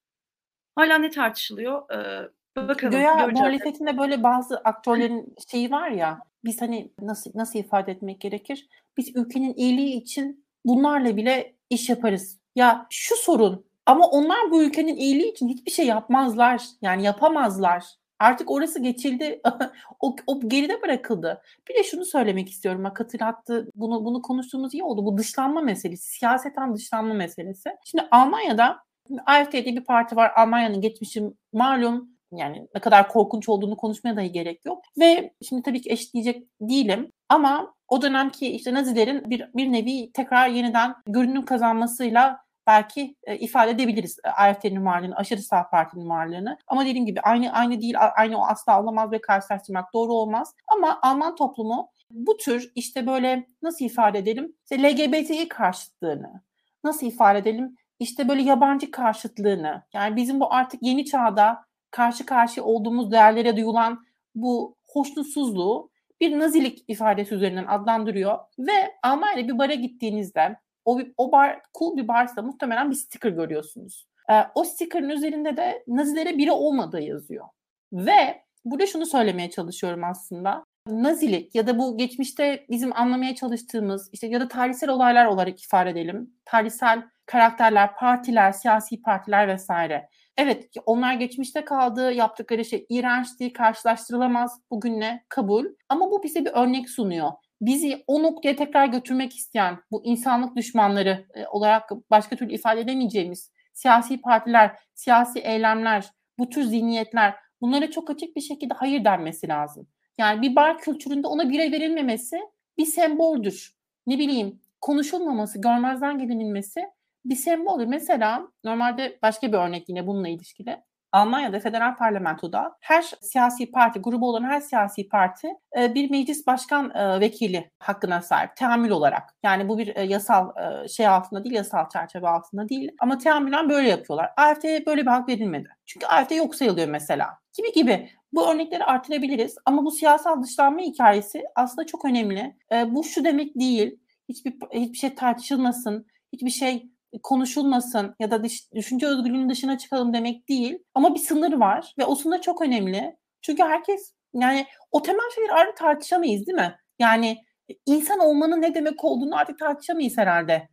Hala ne tartışılıyor? Ee, bakalım. Göya muhalefetinde böyle bazı aktörlerin şeyi var ya biz hani nasıl nasıl ifade etmek gerekir? Biz ülkenin iyiliği için bunlarla bile iş yaparız. Ya şu sorun ama onlar bu ülkenin iyiliği için hiçbir şey yapmazlar. Yani yapamazlar. Artık orası geçildi. o, o geride bırakıldı. Bir de şunu söylemek istiyorum. Bak hatırlattı. Bunu bunu konuştuğumuz iyi oldu. Bu dışlanma meselesi. Siyaseten dışlanma meselesi. Şimdi Almanya'da AFD diye bir parti var. Almanya'nın geçmişi malum. Yani ne kadar korkunç olduğunu konuşmaya dahi gerek yok. Ve şimdi tabii ki eşitleyecek değilim. Ama o dönemki işte Nazilerin bir, bir nevi tekrar yeniden görünüm kazanmasıyla belki e, ifade edebiliriz e, AFD'nin varlığını, aşırı sağ partinin varlığını. Ama dediğim gibi aynı aynı değil, aynı o asla olamaz ve karşılaştırmak doğru olmaz. Ama Alman toplumu bu tür işte böyle nasıl ifade edelim? İşte LGBTİ karşıtlığını, nasıl ifade edelim? İşte böyle yabancı karşıtlığını, yani bizim bu artık yeni çağda karşı karşı olduğumuz değerlere duyulan bu hoşnutsuzluğu bir nazilik ifadesi üzerinden adlandırıyor ve Almanya'da bir bara gittiğinizde o, o bar cool bir barsa muhtemelen bir sticker görüyorsunuz. E, o sticker'ın üzerinde de Nazilere biri olmadığı yazıyor. Ve burada şunu söylemeye çalışıyorum aslında. Nazilik ya da bu geçmişte bizim anlamaya çalıştığımız işte ya da tarihsel olaylar olarak ifade edelim. Tarihsel karakterler, partiler, siyasi partiler vesaire. Evet onlar geçmişte kaldı, yaptıkları şey iğrençti, karşılaştırılamaz bugünle kabul. Ama bu bize bir örnek sunuyor bizi o noktaya tekrar götürmek isteyen bu insanlık düşmanları e, olarak başka türlü ifade edemeyeceğimiz siyasi partiler, siyasi eylemler, bu tür zihniyetler bunlara çok açık bir şekilde hayır denmesi lazım. Yani bir bar kültüründe ona bire verilmemesi bir semboldür. Ne bileyim konuşulmaması, görmezden gelinilmesi bir semboldür. Mesela normalde başka bir örnek yine bununla ilişkili. Almanya'da federal parlamentoda her siyasi parti, grubu olan her siyasi parti e, bir meclis başkan e, vekili hakkına sahip teamül olarak. Yani bu bir e, yasal şey altında değil, yasal çerçeve altında değil ama teamülen böyle yapıyorlar. AFD'ye böyle bir hak verilmedi. Çünkü AFD yok sayılıyor mesela. Gibi gibi. Bu örnekleri artırabiliriz ama bu siyasal dışlanma hikayesi aslında çok önemli. Bu şu demek değil. Hiçbir hiçbir şey tartışılmasın, hiçbir şey konuşulmasın ya da düşünce özgürlüğünün dışına çıkalım demek değil. Ama bir sınır var ve o sınır çok önemli. Çünkü herkes yani o temel şeyleri artık tartışamayız değil mi? Yani insan olmanın ne demek olduğunu artık tartışamayız herhalde.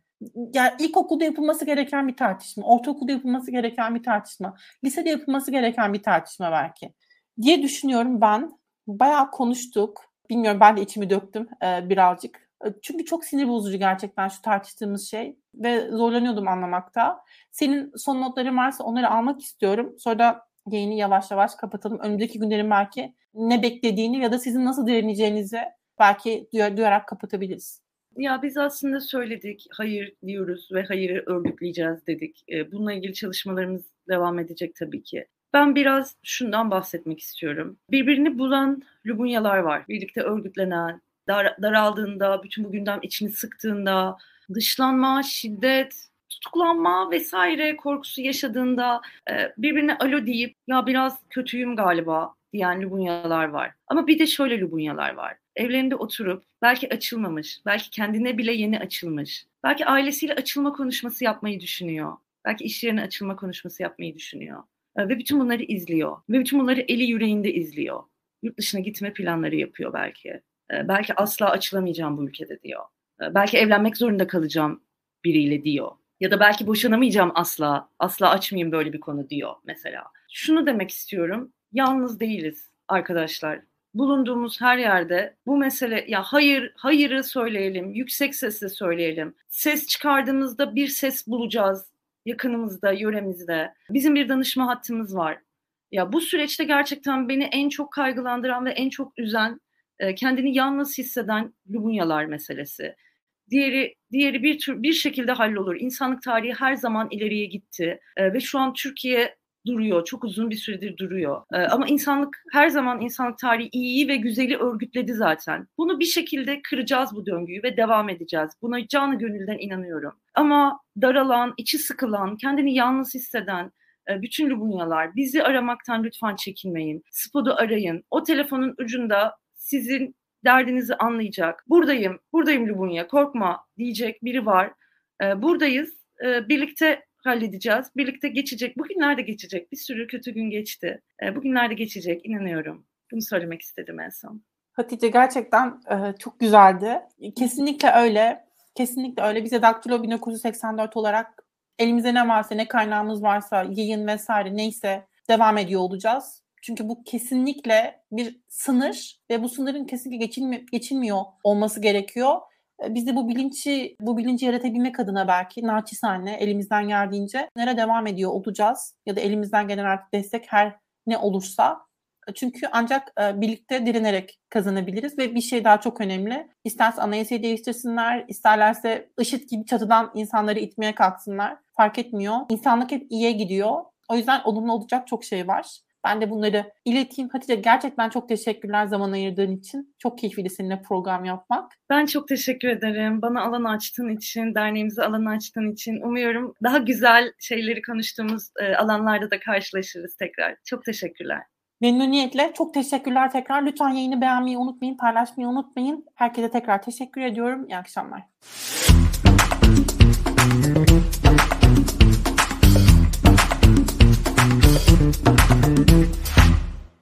Yani ilkokulda yapılması gereken bir tartışma, ortaokulda yapılması gereken bir tartışma, lisede yapılması gereken bir tartışma belki diye düşünüyorum ben. Bayağı konuştuk. Bilmiyorum ben de içimi döktüm birazcık. Çünkü çok sinir bozucu gerçekten şu tartıştığımız şey ve zorlanıyordum anlamakta. Senin son notların varsa onları almak istiyorum. Sonra da yayını yavaş yavaş kapatalım. Önümüzdeki günlerin belki ne beklediğini ya da sizin nasıl direneceğinizi belki duyarak kapatabiliriz. Ya biz aslında söyledik, hayır diyoruz ve hayırı örgütleyeceğiz dedik. Bununla ilgili çalışmalarımız devam edecek tabii ki. Ben biraz şundan bahsetmek istiyorum. Birbirini bulan Lubunyalar var. Birlikte örgütlenen, dar, daraldığında, bütün bu gündem içini sıktığında, dışlanma, şiddet, tutuklanma vesaire korkusu yaşadığında e, birbirine alo deyip ya biraz kötüyüm galiba diyen Lubunyalar var. Ama bir de şöyle Lubunyalar var. Evlerinde oturup belki açılmamış, belki kendine bile yeni açılmış, belki ailesiyle açılma konuşması yapmayı düşünüyor. Belki iş yerine açılma konuşması yapmayı düşünüyor. E, ve bütün bunları izliyor. Ve bütün bunları eli yüreğinde izliyor. Yurt dışına gitme planları yapıyor belki. Ee, belki asla açılamayacağım bu ülkede diyor. Ee, belki evlenmek zorunda kalacağım biriyle diyor. Ya da belki boşanamayacağım asla, asla açmayayım böyle bir konu diyor mesela. Şunu demek istiyorum. Yalnız değiliz arkadaşlar bulunduğumuz her yerde bu mesele ya hayır hayırı söyleyelim, yüksek sesle söyleyelim. Ses çıkardığımızda bir ses bulacağız yakınımızda, yöremizde. Bizim bir danışma hattımız var. Ya bu süreçte gerçekten beni en çok kaygılandıran ve en çok üzen, e, kendini yalnız hisseden Lubunyalar meselesi. Diğeri diğeri bir tür bir şekilde hallolur. İnsanlık tarihi her zaman ileriye gitti e, ve şu an Türkiye duruyor. Çok uzun bir süredir duruyor. Ee, ama insanlık her zaman insanlık tarihi iyiyi ve güzeli örgütledi zaten. Bunu bir şekilde kıracağız bu döngüyü ve devam edeceğiz. Buna canı gönülden inanıyorum. Ama daralan, içi sıkılan, kendini yalnız hisseden, e, bütün Lubunyalar bizi aramaktan lütfen çekinmeyin. Spod'u arayın. O telefonun ucunda sizin derdinizi anlayacak. Buradayım, buradayım Lubunya, korkma diyecek biri var. E, buradayız. E, birlikte halledeceğiz. Birlikte geçecek. Bugünler de geçecek. Bir sürü kötü gün geçti. E, bugünler de geçecek. inanıyorum. Bunu söylemek istedim en son. Hatice gerçekten e, çok güzeldi. Kesinlikle öyle. Kesinlikle öyle. Bize Daktilo 1984 olarak elimize ne varsa, ne kaynağımız varsa, yayın vesaire neyse devam ediyor olacağız. Çünkü bu kesinlikle bir sınır ve bu sınırın kesinlikle geçilmi geçilmiyor olması gerekiyor. E, biz de bu bilinci bu bilinci yaratabilmek adına belki naçizane elimizden geldiğince nereye devam ediyor olacağız ya da elimizden gelen artık destek her ne olursa e, çünkü ancak e, birlikte direnerek kazanabiliriz ve bir şey daha çok önemli. İsterse anayasayı değiştirsinler, isterlerse IŞİD gibi çatıdan insanları itmeye kalksınlar. Fark etmiyor. İnsanlık hep iyiye gidiyor. O yüzden olumlu olacak çok şey var. Ben de bunları ileteyim. Hatice gerçekten çok teşekkürler zaman ayırdığın için. Çok keyifli seninle program yapmak. Ben çok teşekkür ederim. Bana alan açtığın için, derneğimize alan açtığın için. Umuyorum daha güzel şeyleri konuştuğumuz e, alanlarda da karşılaşırız tekrar. Çok teşekkürler. Memnuniyetle. Çok teşekkürler tekrar. Lütfen yayını beğenmeyi unutmayın, paylaşmayı unutmayın. Herkese tekrar teşekkür ediyorum. İyi akşamlar.